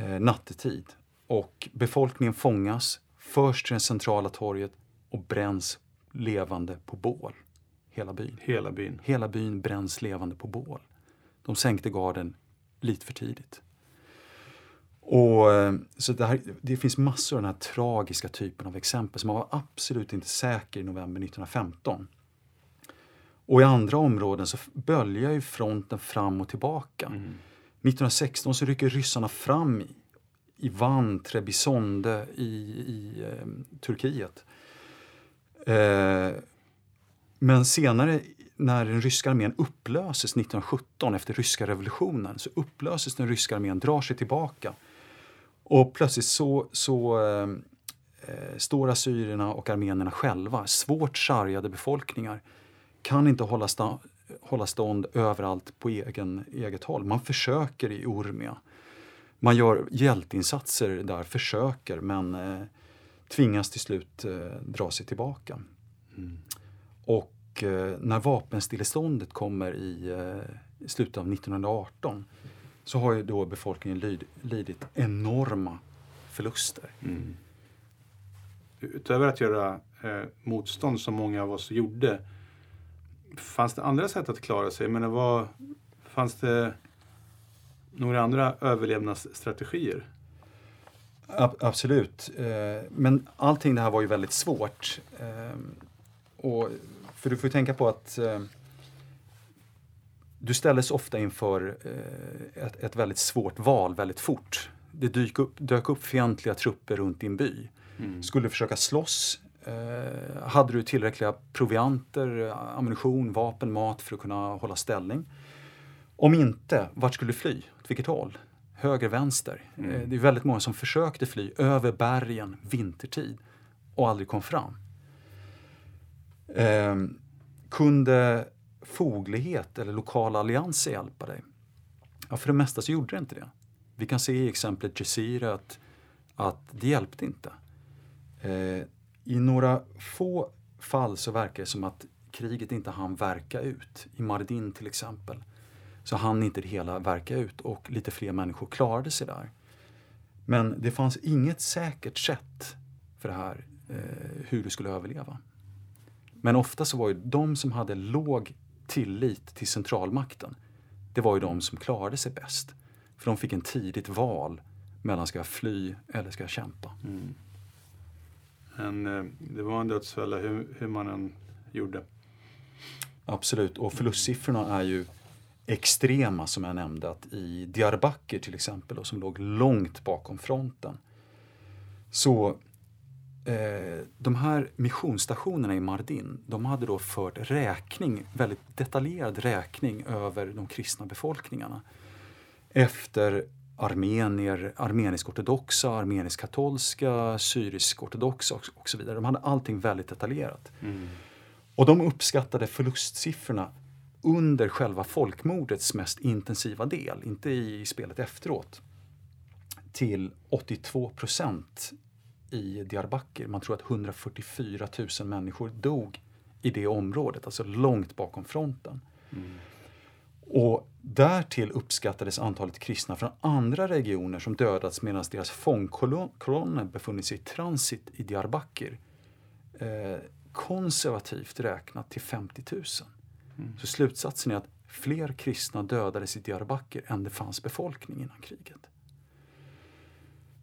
eh, nattetid. Och befolkningen fångas, förs till det centrala torget och bränns levande på bål. Hela byn. Hela byn. Hela byn bränns levande på bål. De sänkte garden lite för tidigt. Och, eh, så det, här, det finns massor av den här tragiska typen av exempel. Så man var absolut inte säker i november 1915. Och i andra områden så böljar ju fronten fram och tillbaka. Mm. 1916 så rycker ryssarna fram i, i Van, Trebisonde i, i eh, Turkiet. Eh, men senare när den ryska armén upplöses 1917 efter ryska revolutionen så upplöses den ryska armén, drar sig tillbaka. Och plötsligt så, så eh, eh står assyrierna och armenierna själva, svårt sargade befolkningar, kan inte hålla, sta, hålla stånd överallt på egen, eget håll. Man försöker i Ormia. Man gör hjälteinsatser där, försöker, men eh, tvingas till slut eh, dra sig tillbaka. Mm. Och eh, när vapenstilleståndet kommer i, eh, slutet av 1918 så har ju då befolkningen lyd, lidit enorma förluster. Mm. Utöver att göra eh, motstånd som många av oss gjorde, fanns det andra sätt att klara sig? Men vad, fanns det några andra överlevnadsstrategier? Ab absolut. Eh, men allting det här var ju väldigt svårt. Eh, och, för du får tänka på att eh, du ställdes ofta inför ett, ett, väldigt svårt val väldigt fort. Det dök upp, dök upp fientliga trupper runt din by. Mm. Skulle försöka slåss? Eh, hade du tillräckliga provianter, ammunition, vapen, mat för att kunna hålla ställning? Om inte, vart skulle du fly? Åt vilket håll? Höger, vänster? Mm. Eh, det är väldigt många som försökte fly över bergen vintertid och aldrig kom fram. Eh, kunde foglighet eller lokala allianser hjälpa dig? Ja, för det mesta så gjorde det inte det. Vi kan se i exemplet Jezira att, att det hjälpte inte. Eh, i några få fall så verkar det som att kriget inte hann verka ut. I Mardin till exempel så hann inte det hela verka ut och lite fler människor klarade sig där. Men det fanns inget säkert sätt för det här, eh, hur du skulle överleva. Men ofta så var ju de som hade låg tillit till centralmakten, det var ju de som klarade sig bäst. För de fick en tidigt val mellan ska jag fly eller ska jag kämpa. Mm. En, eh, det var en dödsfälla hur, hur man än gjorde. Absolut, och förlustsiffrorna är ju extrema som jag nämnde. Att I Diyarbakir till exempel, och som låg långt bakom fronten, så eh, de här missionsstationerna i Mardin, de hade då fört räkning, väldigt detaljerad räkning över de kristna befolkningarna. Efter armenier, armenisk-ortodoxa, armenisk-katolska, syrisk-ortodoxa och, och så vidare. De hade allting väldigt detaljerat. Mm. Och de uppskattade förlustsiffrorna under själva folkmordets mest intensiva del, inte i spelet efteråt, till 82 procent i Diyarbakir. Man tror att 144 000 människor dog i det området, alltså långt bakom fronten. Mm. Och därtill uppskattades antalet kristna från andra regioner som dödats medan deras fångkolonner befunnit sig i transit i Diyarbakir eh, konservativt räknat till 50 000. Mm. Så slutsatsen är att fler kristna dödades i Diyarbakir än det fanns befolkning innan kriget.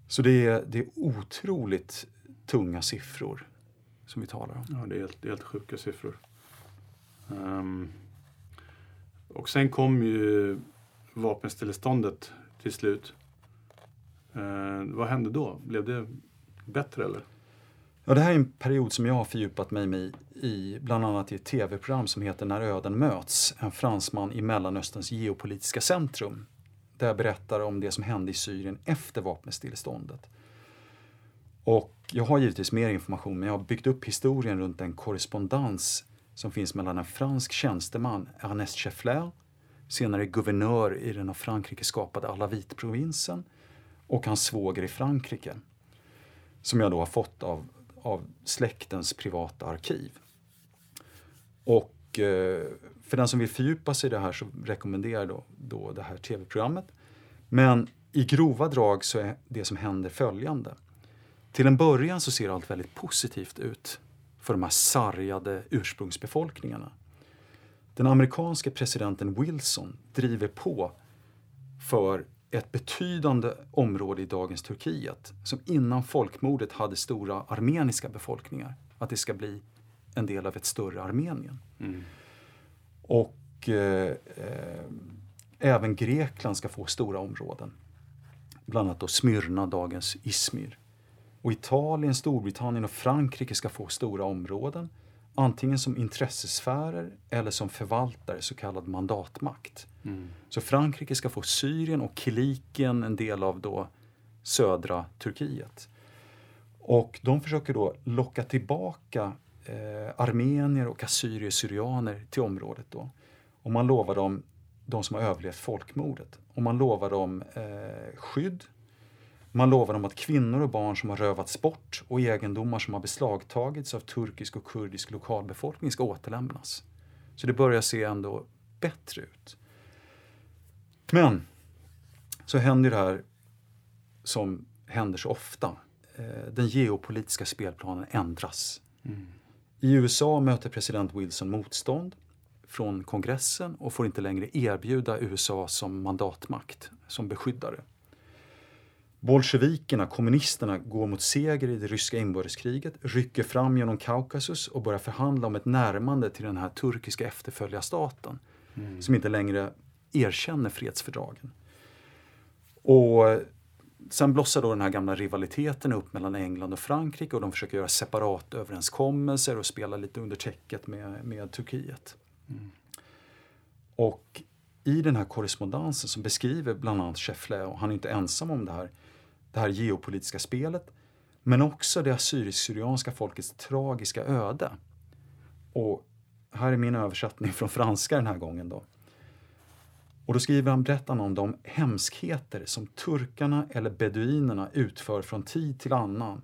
Så det är, det är otroligt tunga siffror som vi talar om. Ja, det är helt, helt sjuka siffror. Um, och sen kom ju vapenstilleståndet till slut. Eh, vad hände då? Blev det bättre eller? Ja, det här är en period som jag har fördjupat mig i, i bland annat i ett tv-program som heter När öden möts, en fransman i Mellanösterns geopolitiska centrum. Där jag berättar om det som hände i Syrien efter vapenstilleståndet. Och jag har givetvis mer information, men jag har byggt upp historien runt en korrespondens som finns mellan en fransk tjänsteman, Ernest Scheffler, senare guvernör i den av Frankrike skapade Alavit-provinsen, och hans svåger i Frankrike, som jag då har fått av, av släktens privata arkiv. Och eh, för den som vill fördjupa sig i det här så rekommenderar jag då, då det här tv-programmet. Men i grova drag så är det som händer följande. Till en början så ser allt väldigt positivt ut för de här sargade ursprungsbefolkningarna. Den amerikanske presidenten Wilson driver på för ett betydande område i dagens Turkiet som innan folkmordet hade stora armeniska befolkningar. Att det ska bli en del av ett större Armenien. Mm. Och eh, eh, även Grekland ska få stora områden. Bland annat då Smyrna, dagens Izmir. Och Italien, Storbritannien och Frankrike ska få stora områden. Antingen som intressesfärer eller som förvaltare, så kallad mandatmakt. Mm. Så Frankrike ska få Syrien och Kilikien, en del av då södra Turkiet. Och de försöker då locka tillbaka eh, armenier och assyrier-syrianer till området. Då. Och man lovar dem, de som har överlevt folkmordet, och man lovar dem eh, skydd. Man lovar dem att kvinnor och barn som har rövats bort och egendomar som har beslagtagits av turkisk och kurdisk lokalbefolkning ska återlämnas. Så det börjar se ändå bättre ut. Men så händer det här som händer så ofta. Eh, den geopolitiska spelplanen ändras. Mm. I USA möter president Wilson motstånd från kongressen och får inte längre erbjuda USA som mandatmakt, som beskyddare. Bolsjevikerna, kommunisterna, går mot seger i det ryska inbördeskriget, rycker fram genom Kaukasus och börjar förhandla om ett närmande till den här turkiska efterföljarstaten Mm. som inte längre erkänner fredsfördragen. Och sen blossar då den här gamla rivaliteten upp mellan England och Frankrike och de försöker göra separatöverenskommelser och spela lite under täcket med, med Turkiet. Mm. Och i den här korrespondensen som beskriver bland annat Chefle, och han är inte ensam om det här, det här geopolitiska spelet, men också det assyrisk-syrianska folkets tragiska öde. Och här är min översättning från franska den här gången då. Och då skriver han, berättar han om de hemskheter som turkarna eller beduinerna utför från tid till annan.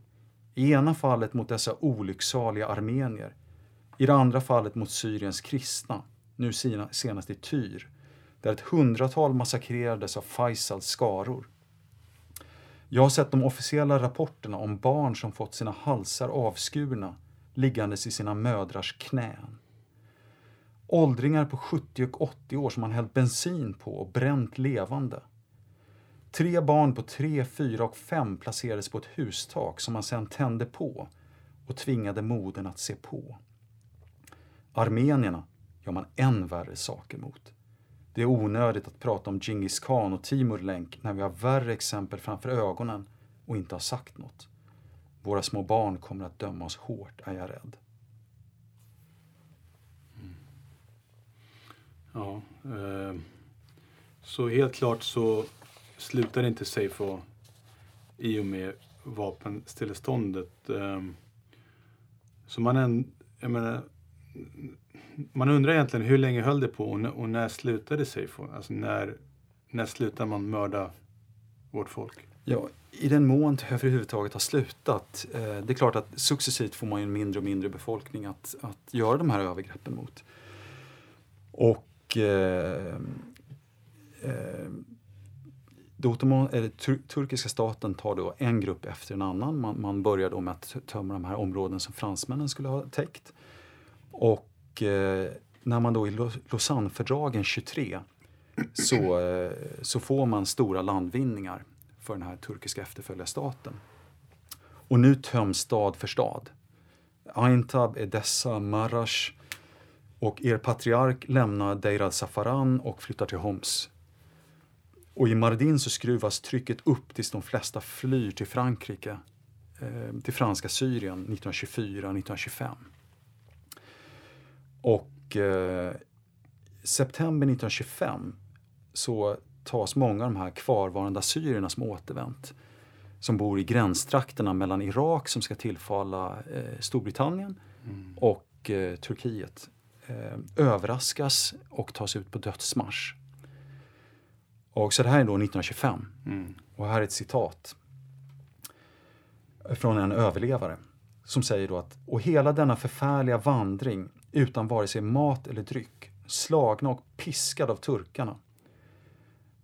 I ena fallet mot dessa olycksaliga armenier, i det andra fallet mot Syriens kristna, nu senast i Tyr, där ett hundratal massakrerades av Faisals skaror. Jag har sett de officiella rapporterna om barn som fått sina halsar avskurna liggandes i sina mödrars knän. Åldringar på 70 och 80 år som man hällt bensin på och bränt levande. Tre barn på 3, 4 och 5 placerades på ett hustak som man sedan tände på och tvingade modern att se på. Armenierna gör man än värre saker mot. Det är onödigt att prata om Genghis khan och Timur Lenk när vi har värre exempel framför ögonen och inte har sagt något. Våra små barn kommer att döma oss hårt, är jag rädd. Mm. Ja, eh, så helt klart så slutar inte Seifo i och med vapenstilleståndet. Eh, så man, en, jag menar, man undrar egentligen hur länge höll det på och, och när slutade Seifo? Alltså när, när slutar man mörda vårt folk? Ja, i den mån det överhuvudtaget har slutat. Eh, det är klart att successivt får man en mindre och mindre befolkning att, att göra de här övergreppen mot. Och eh, eh, Ottoman, eller, tur, turkiska staten tar då en grupp efter en annan. Man, man börjar då med att tömma de här områden som fransmännen skulle ha täckt. Och eh, när man då i Lausannefördragen 23 så, eh, så får man stora landvinningar för den här turkiska efterföljarstaten. Och nu töms stad för stad. Aintab, Edessa, Marash och er patriark lämnar Deir al-Safaran och flyttar till Homs. Och i Mardin så skruvas trycket upp tills de flesta flyr till Frankrike, eh, till franska Syrien 1924-1925. Och eh, september 1925 så tas många av de här kvarvarande assyrierna som återvänt, som bor i gränstrakterna mellan Irak som ska tillfalla eh, Storbritannien mm. och eh, Turkiet, eh, överraskas och tas ut på dödsmarsch. Och så det här är då 1925. Mm. Och här är ett citat från en överlevare som säger då att och hela denna förfärliga vandring utan vare sig mat eller dryck, slagna och piskade av turkarna.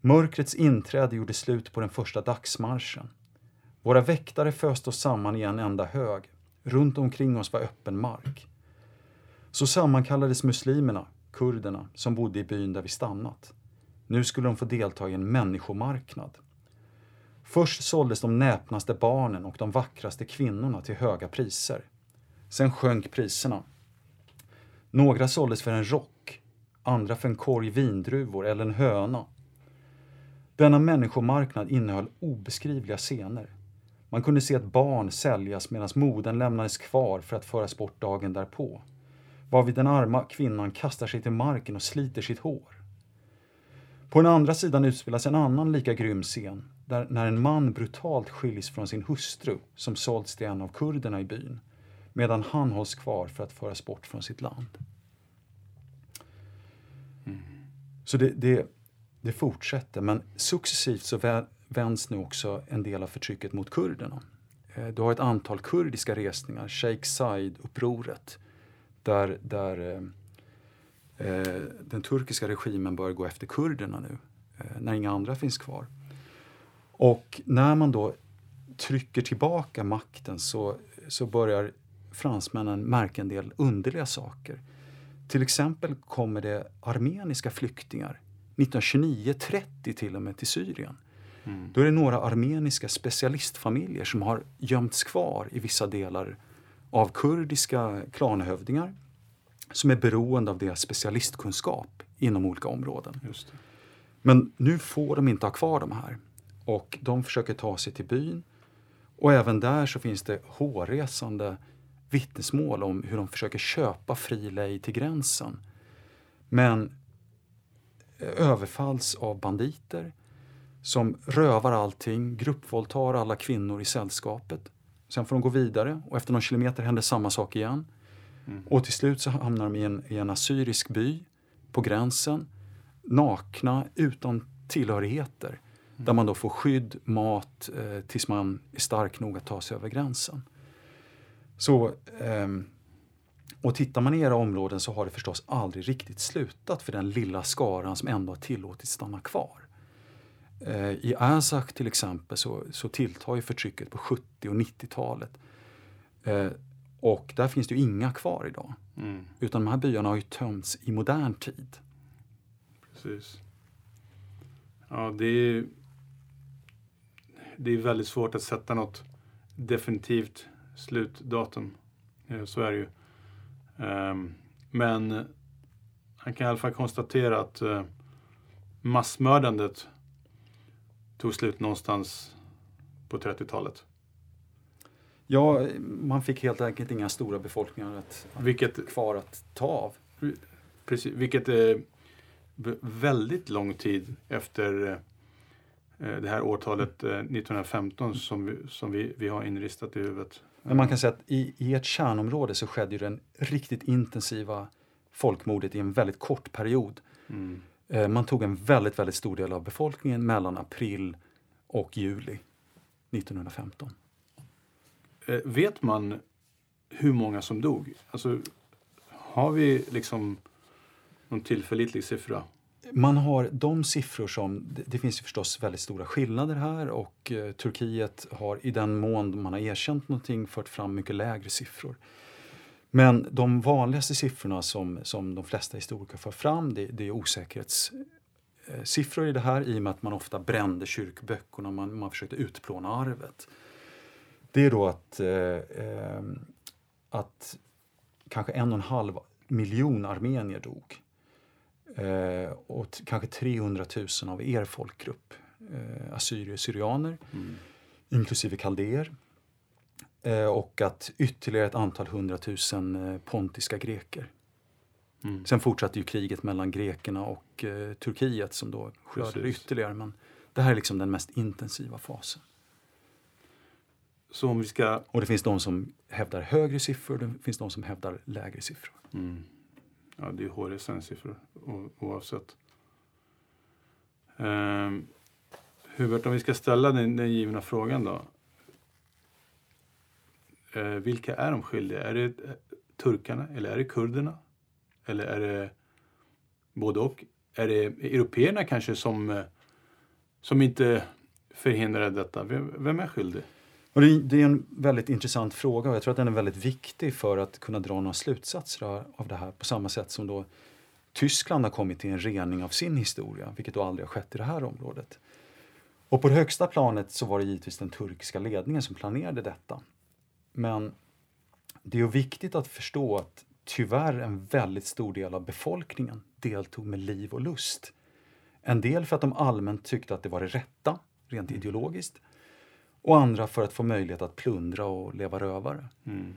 Mörkrets inträde gjorde slut på den första dagsmarschen. Våra väktare föste oss samman i en enda hög. Runt omkring oss var öppen mark. Så sammankallades muslimerna, kurderna, som bodde i byn där vi stannat. Nu skulle de få delta i en människomarknad. Först såldes de näpnaste barnen och de vackraste kvinnorna till höga priser. Sen sjönk priserna. Några såldes för en rock, andra för en korg vindruvor eller en höna. Denna människomarknad innehöll obeskrivliga scener. Man kunde se ett barn säljas medan modern lämnades kvar för att föras bort dagen därpå. Varvid den arma kvinnan kastar sig till marken och sliter sitt hår. På den andra sidan utspelas en annan lika grym scen, där när en man brutalt skiljs från sin hustru, som sålts till en av kurderna i byn, medan han hålls kvar för att föras bort från sitt land. Mm. Så det, det, det, fortsätter, men successivt så vänds nu också en del av förtrycket mot kurderna. Eh, du har ett antal kurdiska resningar, Sheikh Said-upproret, där, där eh, eh, den turkiska regimen börjar gå efter kurderna nu, eh, när inga andra finns kvar. Och när man då trycker tillbaka makten så, så börjar fransmännen märka en del underliga saker. Till exempel kommer det armeniska flyktingar 1929-30 till och med till Syrien. Mm. Då är det några armeniska specialistfamiljer som har gömts kvar i vissa delar av kurdiska klanhövdingar som är beroende av deras specialistkunskap inom olika områden. Men nu får de inte ha kvar de här och de försöker ta sig till byn. Och även där så finns det hårresande vittnesmål om hur de försöker köpa fri lejd till gränsen. Men eh, överfalls av banditer som rövar allting, gruppvåldtar alla kvinnor i sällskapet. Sen får de gå vidare och efter någon kilometer händer samma sak igen. Mm. Och till slut så hamnar de i en, i en assyrisk by på gränsen, nakna, utan tillhörigheter. Mm. Där man då får skydd, mat, eh, tills man är stark nog att ta sig över gränsen. Så, ehm, och tittar man i era områden så har det förstås aldrig riktigt slutat för den lilla skaran som ändå har tillåtits stanna kvar. Eh, I Azak till exempel så, så tilltar ju förtrycket på 70 och 90-talet. Eh, och där finns det ju inga kvar idag. Mm. Utan de här byarna har ju tömts i modern tid. Precis. Ja, det är, det är väldigt svårt att sätta något definitivt slutdatum. Eh, Så är det ju. Ehm, Men han kan i alla fall konstatera att eh, massmördandet tog slut någonstans på 30-talet. Ja, man fick helt enkelt inga stora befolkningar att, Vilket, kvar att ta av. precis, vilket är v- väldigt lång tid efter eh, det här årtalet eh, 1915 som, vi, som vi, vi har inristat i huvudet. Men man kan säga att i, i ett kärnområde så skedde ju den riktigt intensiva folkmordet i en väldigt kort period. Mm. Eh, Man tog en väldigt, väldigt stor del av befolkningen mellan april och juli 1915. Eh, Vet man hur många som dog? Alltså, har vi liksom någon tillförlitlig siffra? Man har de siffror som, det, finns ju förstås väldigt stora skillnader här och eh, Turkiet har i den mån man har erkänt någonting fört fram mycket lägre siffror. Men de vanligaste siffrorna som, som de flesta historiker för fram det, det är osäkerhetssiffror eh, i det här i och med att man ofta brände kyrkböckerna och man, man försökte utplåna arvet. Det är då att, eh, eh att kanske en och en halv miljon armenier dog. Eh, och kanske 300 000 av er folkgrupp, eh, assyrier-syrianer, Mm. inklusive kaldéer. Eh, och att ytterligare ett antal hundratusen eh, pontiska greker. Mm. Sen fortsatte ju kriget mellan grekerna och eh, Turkiet som då skördade ytterligare. Men det här är liksom den mest intensiva fasen. Så om vi ska... Och det finns de som hävdar högre siffror, det finns de som hävdar lägre siffror. Mm. Ja, det är HRSN-siffror oavsett. Um, Hubert, om vi ska ställa den, den givna frågan då. Eh, vilka är de skyldiga? Är det eh, turkarna eller är det kurderna? Eller är det både och? Är det européerna kanske som, eh, som inte förhindrade detta? Vem, vem är skyldig? Och det, det är en väldigt intressant fråga och jag tror att den är väldigt viktig för att kunna dra några slutsatser av det här på samma sätt som då Tyskland har kommit till en rening av sin historia, vilket då aldrig har skett i det här området. Och på det högsta planet så var det givetvis den turkiska ledningen som planerade detta. Men det är viktigt att förstå att tyvärr en väldigt stor del av befolkningen deltog med liv och lust. En del för att de allmänt tyckte att det var det rätta, rent ideologiskt. Och andra för att få möjlighet att plundra och leva rövare. Mm.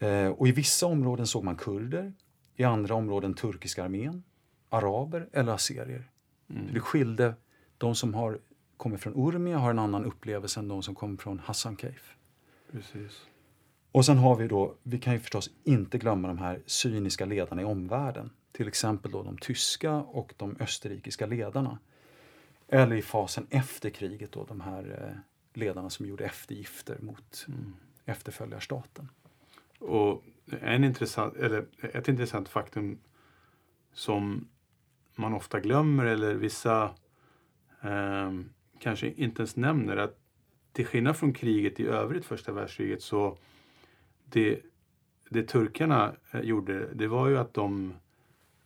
Eh, och i vissa områden såg man kurder, i andra områden turkiska armén, araber eller assyrier. Mm. Det skilde, de som har kommit från Urmia har en annan upplevelse än de som kommer från Hassankeyf. Precis. Och sen har vi då, vi kan ju förstås inte glömma de här cyniska ledarna i omvärlden. Till exempel då de tyska och de österrikiska ledarna. Eller i fasen efter kriget då de här eh, ledarna som gjorde eftergifter mot Mm. efterföljarstaten. Och en intressant, eller ett intressant faktum som man ofta glömmer eller vissa ehm, kanske inte ens nämner att till skillnad från kriget i övrigt, första världskriget, så det, det turkarna eh, gjorde, det var ju att de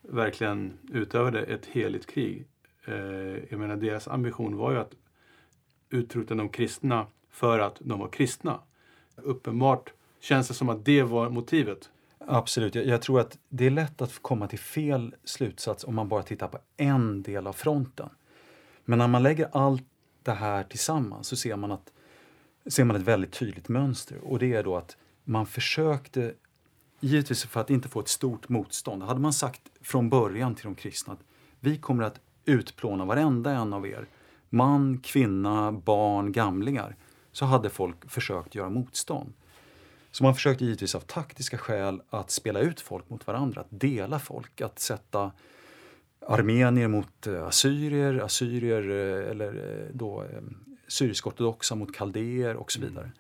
verkligen utövade ett heligt krig. Eh, jag menar, deras ambition var ju att utrota de kristna för att de var kristna. Uppenbart känns det som att det var motivet. Absolut, jag, jag tror att det är lätt att komma till fel slutsats om man bara tittar på en del av fronten. Men när man lägger allt det här tillsammans så ser man, att, ser man ett väldigt tydligt mönster. Och det är då att man försökte, givetvis för att inte få ett stort motstånd, hade man sagt från början till de kristna att vi kommer att utplåna varenda en av er, man, kvinna, barn, gamlingar, så hade folk försökt göra motstånd. Så man försökte givetvis av taktiska skäl att spela ut folk mot varandra, att dela folk, att sätta armenier mot eh, assyrier, assyrier eh, eller eh, då syrisk-ortodoxa mot kaldéer och så vidare.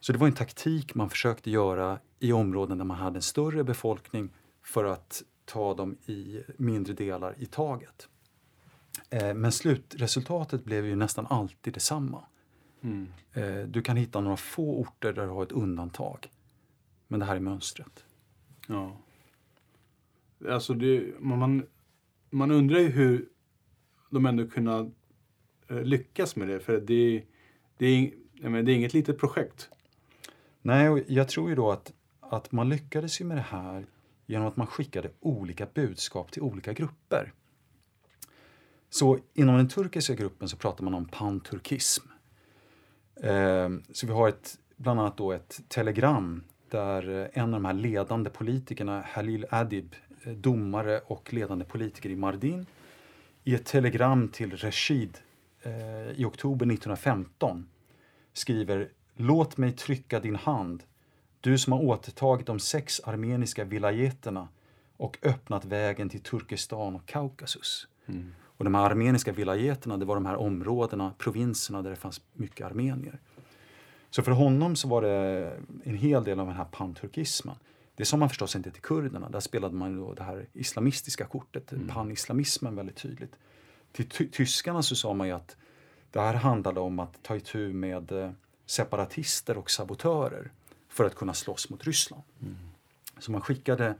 Så det var en taktik man försökte göra i områden där man hade en större befolkning för att ta dem i mindre delar i taget. Eh, men slutresultatet blev ju nästan alltid detsamma. Mm. Eh, du kan hitta några få orter där du har ett undantag. Men det här är mönstret. Ja. Alltså det, man, man undrar ju hur de ändå kunnat eh, lyckas med det. För det, det, är, menar, det är inget litet projekt. Nej, och jag tror ju då att, att man lyckades ju med det här genom att man skickade olika budskap till olika grupper. Så inom den turkiska gruppen så pratar man om panturkism. Eh, så vi har ett, bland annat då ett telegram där en av de här ledande politikerna, Halil Adib, eh, domare och ledande politiker i Mardin, i ett telegram till Rashid eh, i oktober 1915 skriver Låt mig trycka din hand, du som har återtagit de sex armeniska vilajeterna och öppnat vägen till Turkestan och Kaukasus. Mm. Och de här armeniska vilajeterna, det var de här områdena, provinserna där det fanns mycket armenier. Så för honom så var det en hel del av den här panturkismen. Det sa man förstås inte till kurderna, där spelade man då det här islamistiska kortet, mm. panislamismen väldigt tydligt. Till ty tyskarna så sa man ju att det här handlade om att ta itu med eh, separatister och sabotörer för att kunna slåss mot Ryssland. Mm. Så man skickade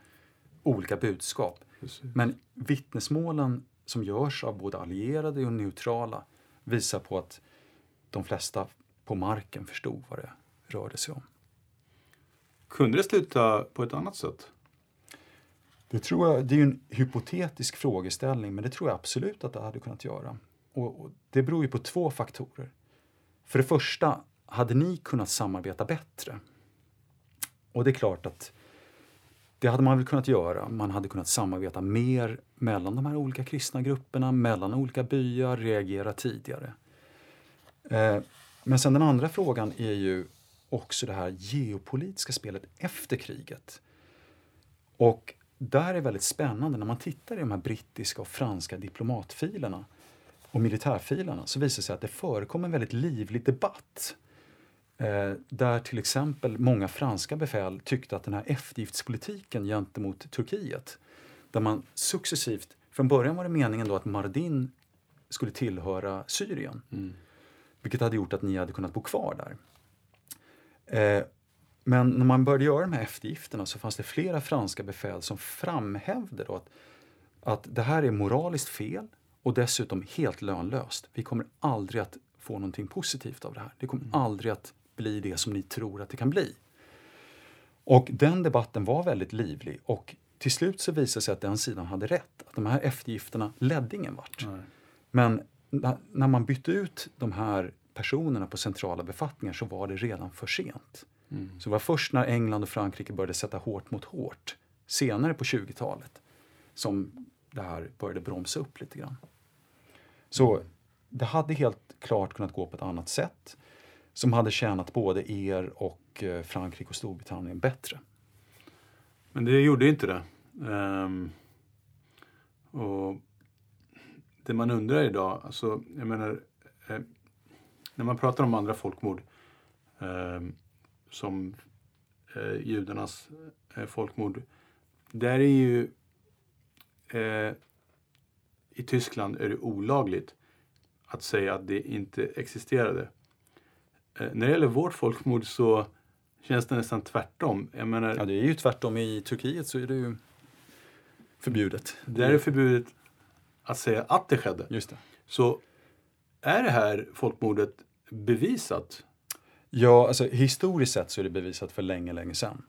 olika budskap. Precis. Men vittnesmålen som görs av både allierade och neutrala visar på att de flesta på marken förstod vad det rörde sig om. Kunde det sluta på ett annat sätt? Det, tror jag, det är en hypotetisk frågeställning, men det tror jag absolut att det hade kunnat göra. Och, och det beror ju på två faktorer. För det första, hade ni kunnat samarbeta bättre? Och det är klart att det hade man väl kunnat göra. Man hade kunnat samarbeta mer mellan de här olika kristna grupperna, mellan olika byar, reagera tidigare. Eh, men sen den andra frågan är ju också det här geopolitiska spelet efter kriget. Och där är väldigt spännande, när man tittar i de här brittiska och franska diplomatfilerna och militärfilerna så visar det sig att det förekommer en väldigt livlig debatt där till exempel många franska befäl tyckte att den här eftergiftspolitiken gentemot Turkiet, där man successivt, från början var det meningen då att Mardin skulle tillhöra Syrien, mm. vilket hade gjort att ni hade kunnat bo kvar där. Eh, men när man började göra de här eftergifterna så fanns det flera franska befäl som framhävde då att, att det här är moraliskt fel och dessutom helt lönlöst. Vi kommer aldrig att få någonting positivt av det här. Det kommer mm. aldrig att bli det som ni tror att det kan bli. Och den debatten var väldigt livlig och till slut så visade det sig att den sidan hade rätt. Att de här eftergifterna ledde ingen vart. Nej. Men när man bytte ut de här personerna på centrala befattningar så var det redan för sent. Mm. Så det var först när England och Frankrike började sätta hårt mot hårt, senare på 20-talet, som det här började bromsa upp lite grann. Så det hade helt klart kunnat gå på ett annat sätt som hade tjänat både er och eh, Frankrike och Storbritannien bättre. Men det gjorde inte det. Um, och det man undrar idag, alltså jag menar, eh, när man pratar om andra folkmord eh, som eh, judarnas eh, folkmord, där är ju eh, i Tyskland är det olagligt att säga att det inte existerade. Eh, när det gäller vårt folkmord så känns det nästan tvärtom. Jag menar, ja, det är ju tvärtom. I Turkiet så är det ju förbjudet. Där är det förbjudet att säga att det skedde. Just det. Så är det här folkmordet bevisat? Ja, alltså historiskt sett så är det bevisat för länge, länge sedan.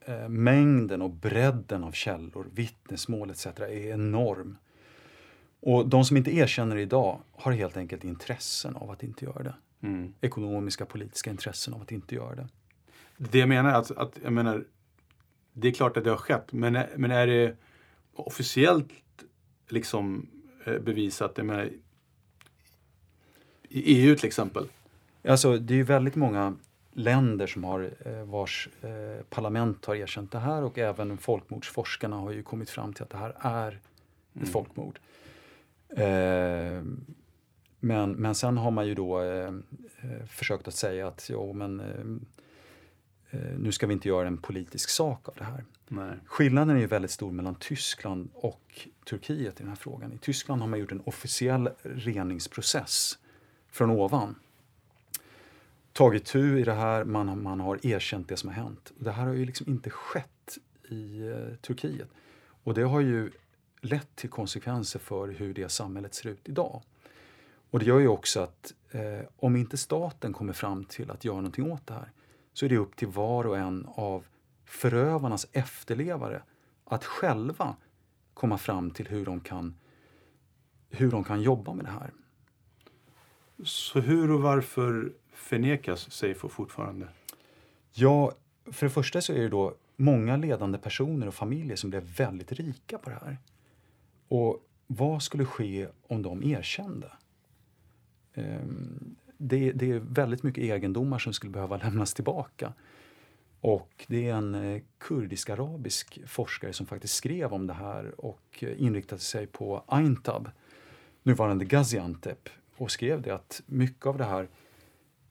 Eh, mängden och bredden av källor, vittnesmål etc. är enorm. Och de som inte erkänner det idag har helt enkelt intressen av att inte göra det mm. ekonomiska, politiska intressen av att inte göra det. Det jag menar, att, att, jag menar, det är klart att det har skett, men, men är det officiellt liksom eh, bevisat? Jag menar, i EU till exempel? Alltså, det är ju väldigt många länder som har, eh, vars eh, parlament har erkänt det här och även folkmordsforskarna har ju kommit fram till att det här är ett mm. folkmord. Eh, men, men sen har man ju då eh, eh, försökt att säga att jo, men, eh, eh, nu ska vi inte göra en politisk sak av det här. Nej. Skillnaden är ju väldigt stor mellan Tyskland och Turkiet i den här frågan. I Tyskland har man gjort en officiell reningsprocess från ovan. Tagit tur i det här, man, har- man har erkänt det som har hänt. Det här har ju liksom inte skett i eh, Turkiet. Och det har ju lett till konsekvenser för hur det samhället ser ut idag. Och det gör ju också att eh, om inte staten kommer fram till att göra någonting åt det här så är det upp till var och en av förövarnas efterlevare att själva komma fram till hur de kan, hur de kan jobba med det här. Så hur och varför förnekas Seifo fortfarande? Ja, för det första så är det då många ledande personer och familjer som blev väldigt rika på det här. Och vad skulle ske om de erkände? Ehm, Det, det är väldigt mycket egendomar som skulle behöva lämnas tillbaka. Och det är en eh, kurdisk-arabisk forskare som faktiskt skrev om det här och eh, inriktade sig på Aintab, nuvarande Gaziantep, och skrev det att mycket av det här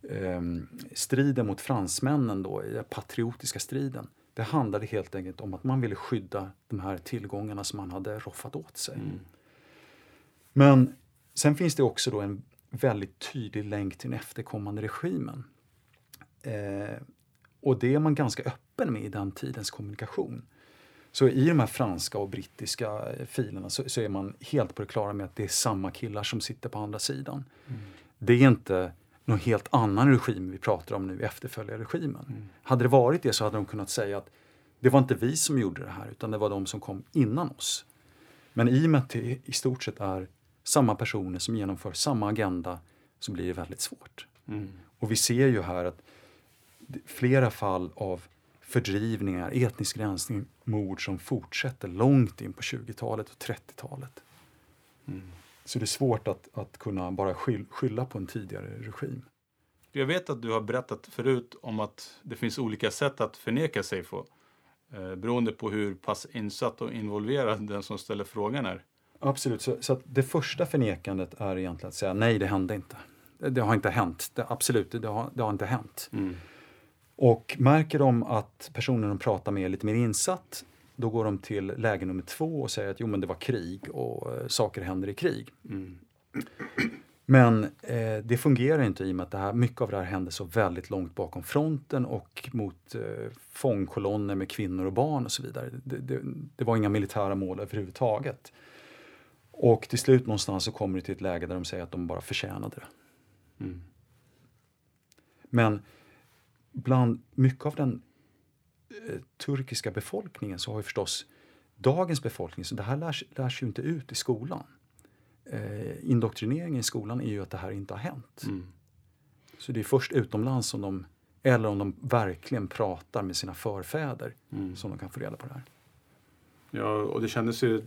ehm, striden mot fransmännen då, i den patriotiska striden, det handlade helt enkelt om att man ville skydda de här tillgångarna som man hade roffat åt sig. Men sen finns det också då en väldigt tydlig länk till den efterkommande regimen. Eh, och det är man ganska öppen med i den tidens kommunikation. Så i de här franska och brittiska eh, filerna så, så är man helt på det klara med att det är samma killar som sitter på andra sidan. Det är inte någon helt annan regim vi pratar om nu, efterföljarregimen. Hade det varit det så hade de kunnat säga att det var inte vi som gjorde det här utan det var de som kom innan oss. Men i och med att det i stort sett är samma personer som genomför samma agenda så blir det väldigt svårt. Och vi ser ju här att flera fall av fördrivningar, etnisk rensning, mord som fortsätter långt in på 20-talet och 30-talet. Så det är svårt att, att kunna bara skyll, skylla på en tidigare regim. Jag vet att du har berättat förut om att det finns olika sätt att förneka Seifo. Eh, beroende på hur pass insatt och involverad den som ställer frågan är. Absolut, så, så det första förnekandet är egentligen att säga nej, det hände inte. Det, det har inte hänt. Det, absolut, det har, det har inte hänt. Och märker de att personen de pratar med är lite mer insatt, då går de till läge nummer två och säger att jo men det var krig och eh, saker händer i krig. Men eh, det fungerar inte i och med att det här, mycket av det här hände så väldigt långt bakom fronten och mot eh, fångkolonner med kvinnor och barn och så vidare. Det, det, det var inga militära mål överhuvudtaget. Och till slut någonstans så kommer det till ett läge där de säger att de bara förtjänade det. Men bland mycket av den eh, turkiska befolkningen så har ju förstås dagens befolkning, så det här lärs, lärs ju inte ut i skolan. Eh, indoktrineringen i skolan är ju att det här inte har hänt. Så det är först utomlands som de, eller om de verkligen pratar med sina förfäder, som de kan få reda på det här. Ja, och det kändes ju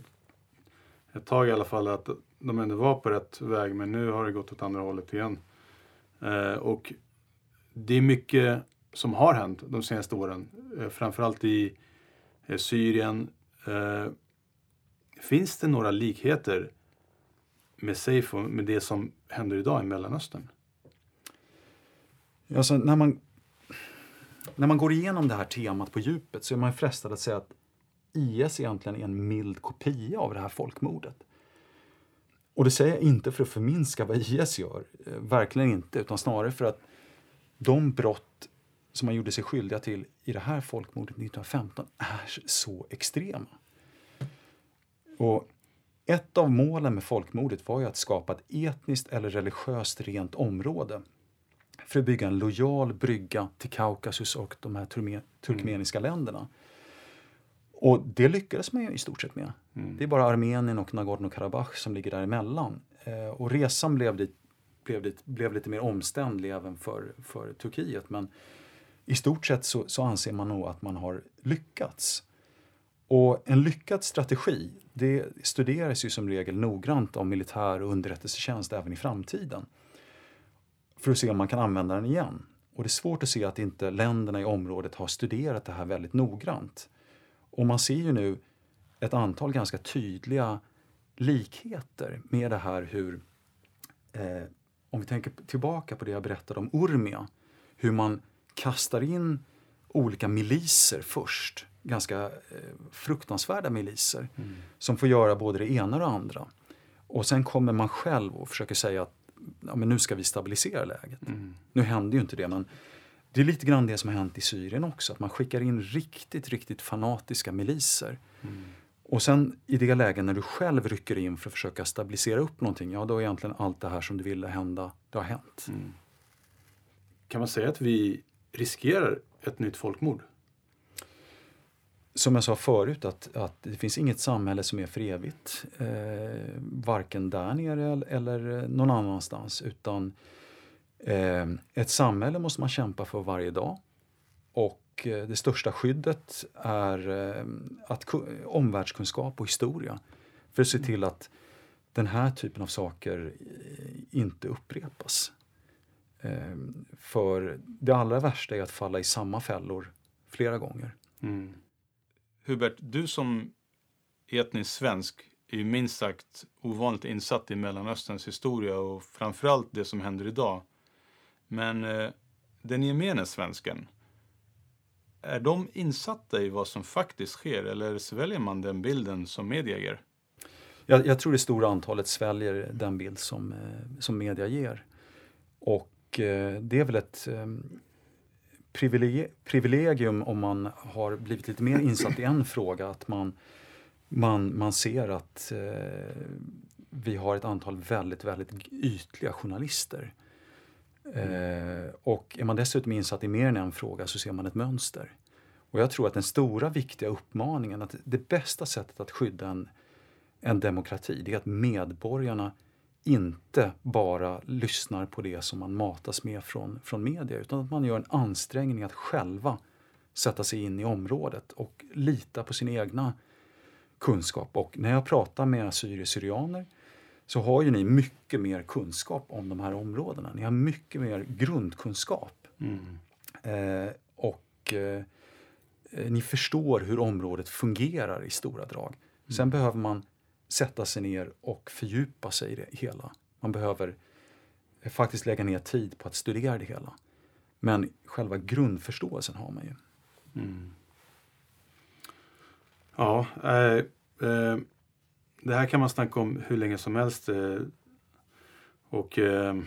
ett tag i alla fall att de ändå var på rätt väg, men nu har det gått åt andra hållet igen. Eh, och det är mycket som har hänt de senaste åren, eh, framförallt i eh, Syrien. Eh, finns det några likheter med Seifo, med det som händer idag i Mellanöstern? Alltså, när, man, när man går igenom det här temat på djupet så är man frestad att säga att IS egentligen är en mild kopia av det här folkmordet. Och det säger jag inte för att förminska vad IS gör, eh, verkligen inte, utan snarare för att de brott som man gjorde sig skyldiga till i det här folkmordet 1915 är så extrema. Och ett av målen med folkmordet var ju att skapa ett etniskt eller religiöst rent område för att bygga en lojal brygga till Kaukasus och de här turkmeniska länderna. Och det lyckades man ju i stort sett med. Det är bara Armenien och Nagorno-Karabach som ligger däremellan. Eh, och resan blev, dit, blev, dit, blev lite mer omständlig även för, för Turkiet. Men i stort sett så, så anser man nog att man har lyckats. Och en lyckad strategi, det studeras ju som regel noggrant av militär och underrättelsetjänst även i framtiden för att se om man kan använda den igen. Och det är svårt att se att inte länderna i området har studerat det här väldigt noggrant. Och man ser ju nu ett antal ganska tydliga likheter med det här hur, eh, om vi tänker tillbaka på det jag berättade om Urmia, hur man kastar in olika miliser först ganska eh, fruktansvärda miliser mm. som får göra både det ena och det andra. Och sen kommer man själv och försöker säga att ja, men nu ska vi stabilisera läget. Mm. Nu händer ju inte det men det är lite grann det som har hänt i Syrien också, att man skickar in riktigt, riktigt fanatiska miliser. Mm. Och sen i det läget när du själv rycker in för att försöka stabilisera upp någonting, ja då är egentligen allt det här som du ville hända, det har hänt. Mm. Kan man säga att vi riskerar ett nytt folkmord? Som jag sa förut, att, att det finns inget samhälle som är för evigt. Eh, varken där nere eller någon annanstans. Utan Eh, ett samhälle måste man kämpa för varje dag. Och eh, det största skyddet är eh, att, omvärldskunskap och historia. För att se till att den här typen av saker inte upprepas. För det allra värsta är att falla i samma fällor flera gånger. Mm. Hubert, du som etnisk svensk är ju minst sagt ovanligt insatt i Mellanösterns historia och framförallt det som händer idag. Men eh, den gemene svensken, är de insatta i vad som faktiskt sker eller sväljer man den bilden som media ger? Jag, jag tror det stora antalet sväljer den bild som, eh, som media ger. Och eh, det är väl ett ehm, privilegium om man har blivit lite mer insatt i en fråga, att man, man, man ser att eh, vi har ett antal väldigt, väldigt ytliga journalister. Mm. Eh, och är man dessutom insatt i mer än en fråga så ser man ett mönster. Och jag tror att den stora viktiga uppmaningen, att det bästa sättet att skydda en, en demokrati, det är att medborgarna inte bara lyssnar på det som man matas med från, från media utan att man gör en ansträngning att själva sätta sig in i området och lita på sin egna kunskap. Och när jag pratar med assyrier-syrianer så har ju ni mycket mer kunskap om de här områdena. Ni har mycket mer grundkunskap. Mm. Eh, och eh, ni förstår hur området fungerar i stora drag. Sen mm. behöver man sätta sig ner och fördjupa sig i det hela. Man behöver eh, faktiskt lägga ner tid på att studera det hela. Men själva grundförståelsen har man ju. Mm. Ja, äh, äh, det här kan man snacka om hur länge som helst. Eh, och eh,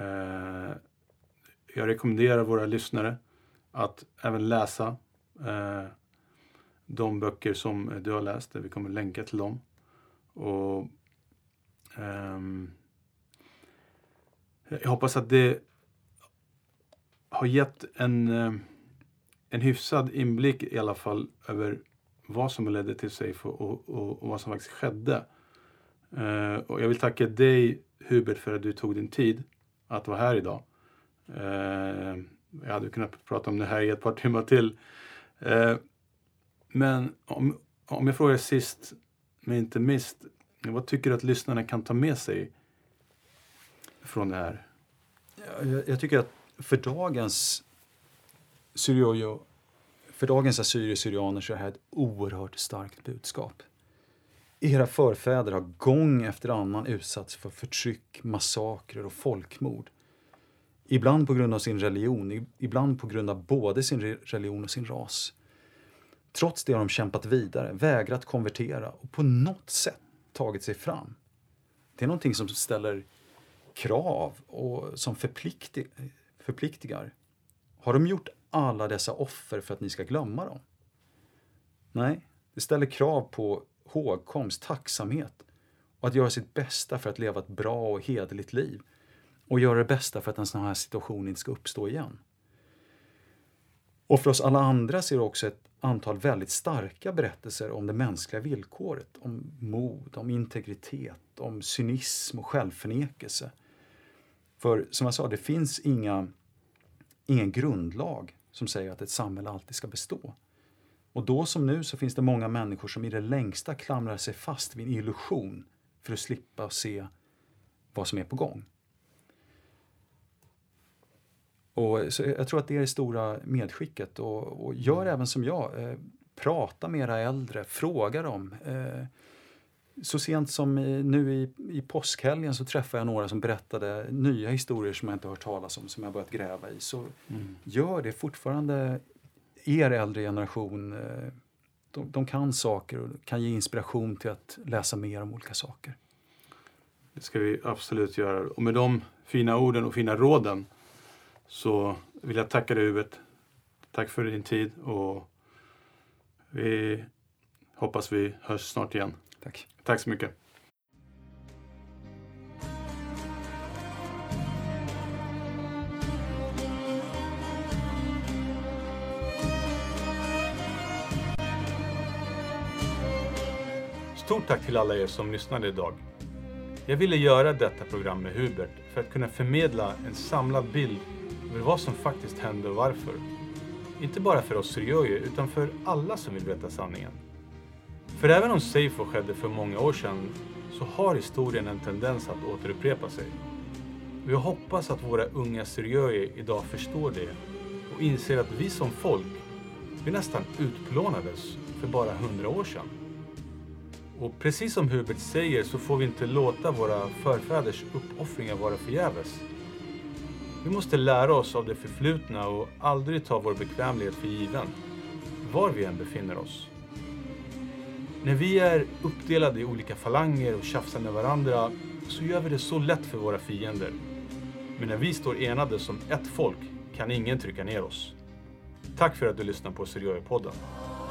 eh, jag rekommenderar våra lyssnare att även läsa eh, de böcker som du har läst. Vi kommer länka till dem. Och ehm, Jag hoppas att det har gett en, eh, en hyfsad inblick i alla fall över vad som ledde till Seifo och, och, och, vad som faktiskt skedde. Uh, och jag vill tacka dig Hubert för att du tog din tid att vara här idag. Uh, jag hade kunnat prata om det här i ett par timmar till. Uh, men om, om jag frågar sist, men inte minst, vad tycker du att lyssnarna kan ta med sig från det här? Jag, jag tycker att för dagens Syriojo, för dagens assyrier-syrianer så är det här ett oerhört starkt budskap. Era förfäder har gång efter annan utsatts för förtryck, massakrer och folkmord. Ibland på grund av sin religion, ibland på grund av både sin religion och sin ras. Trots det har de kämpat vidare, vägrat konvertera och på något sätt tagit sig fram. Det är någonting som ställer krav och som förpliktigar. Har de gjort alla dessa offer för att ni ska glömma dem? Nej, det ställer krav på hågkomst, tacksamhet och att göra sitt bästa för att leva ett bra och hederligt liv och göra det bästa för att en sån här situation inte ska uppstå igen. Och för oss alla andra så är det också ett antal väldigt starka berättelser om det mänskliga villkoret. Om mod, om integritet, om cynism och självförnekelse. För som jag sa, det finns inga, ingen grundlag som säger att ett samhälle alltid ska bestå. Och då som nu så finns det många människor som i det längsta klamrar sig fast vid en illusion för att slippa se vad som är på gång. Och, så jag tror att det är det stora medskicket. Och, och gör mm. även som jag. Eh, prata med era äldre, fråga dem. Eh, så sent som nu i, i påskhelgen så träffade jag några som berättade nya historier som jag inte hört talas om, som jag börjat gräva i. Så mm. gör det fortfarande. er äldre generation, eh, de, de kan saker och kan ge inspiration till att läsa mer om olika saker. Det ska vi absolut göra. Och med de fina orden och fina råden så vill jag tacka dig Hubert. Tack för din tid och vi hoppas vi hörs snart igen. Tack. Tack så mycket. Stort tack till alla er som lyssnade idag. Jag ville göra detta program med Hubert för att kunna förmedla en samlad bild över vad som faktiskt hände och varför. Inte bara för oss syriöer utan för alla som vill veta sanningen. För även om Seifo skedde för många år sedan så har historien en tendens att återupprepa sig. Och jag hoppas att våra unga syriöer idag förstår det och inser att vi som folk, vi nästan utplånades för bara hundra år sedan. Och precis som Hubert säger så får vi inte låta våra förfäders uppoffringar vara förgäves. Vi måste lära oss av det förflutna och aldrig ta vår bekvämlighet för given, var vi än befinner oss. När vi är uppdelade i olika falanger och tjafsar med varandra så gör vi det så lätt för våra fiender. Men när vi står enade som ett folk kan ingen trycka ner oss. Tack för att du lyssnar på Seriöpodden. podden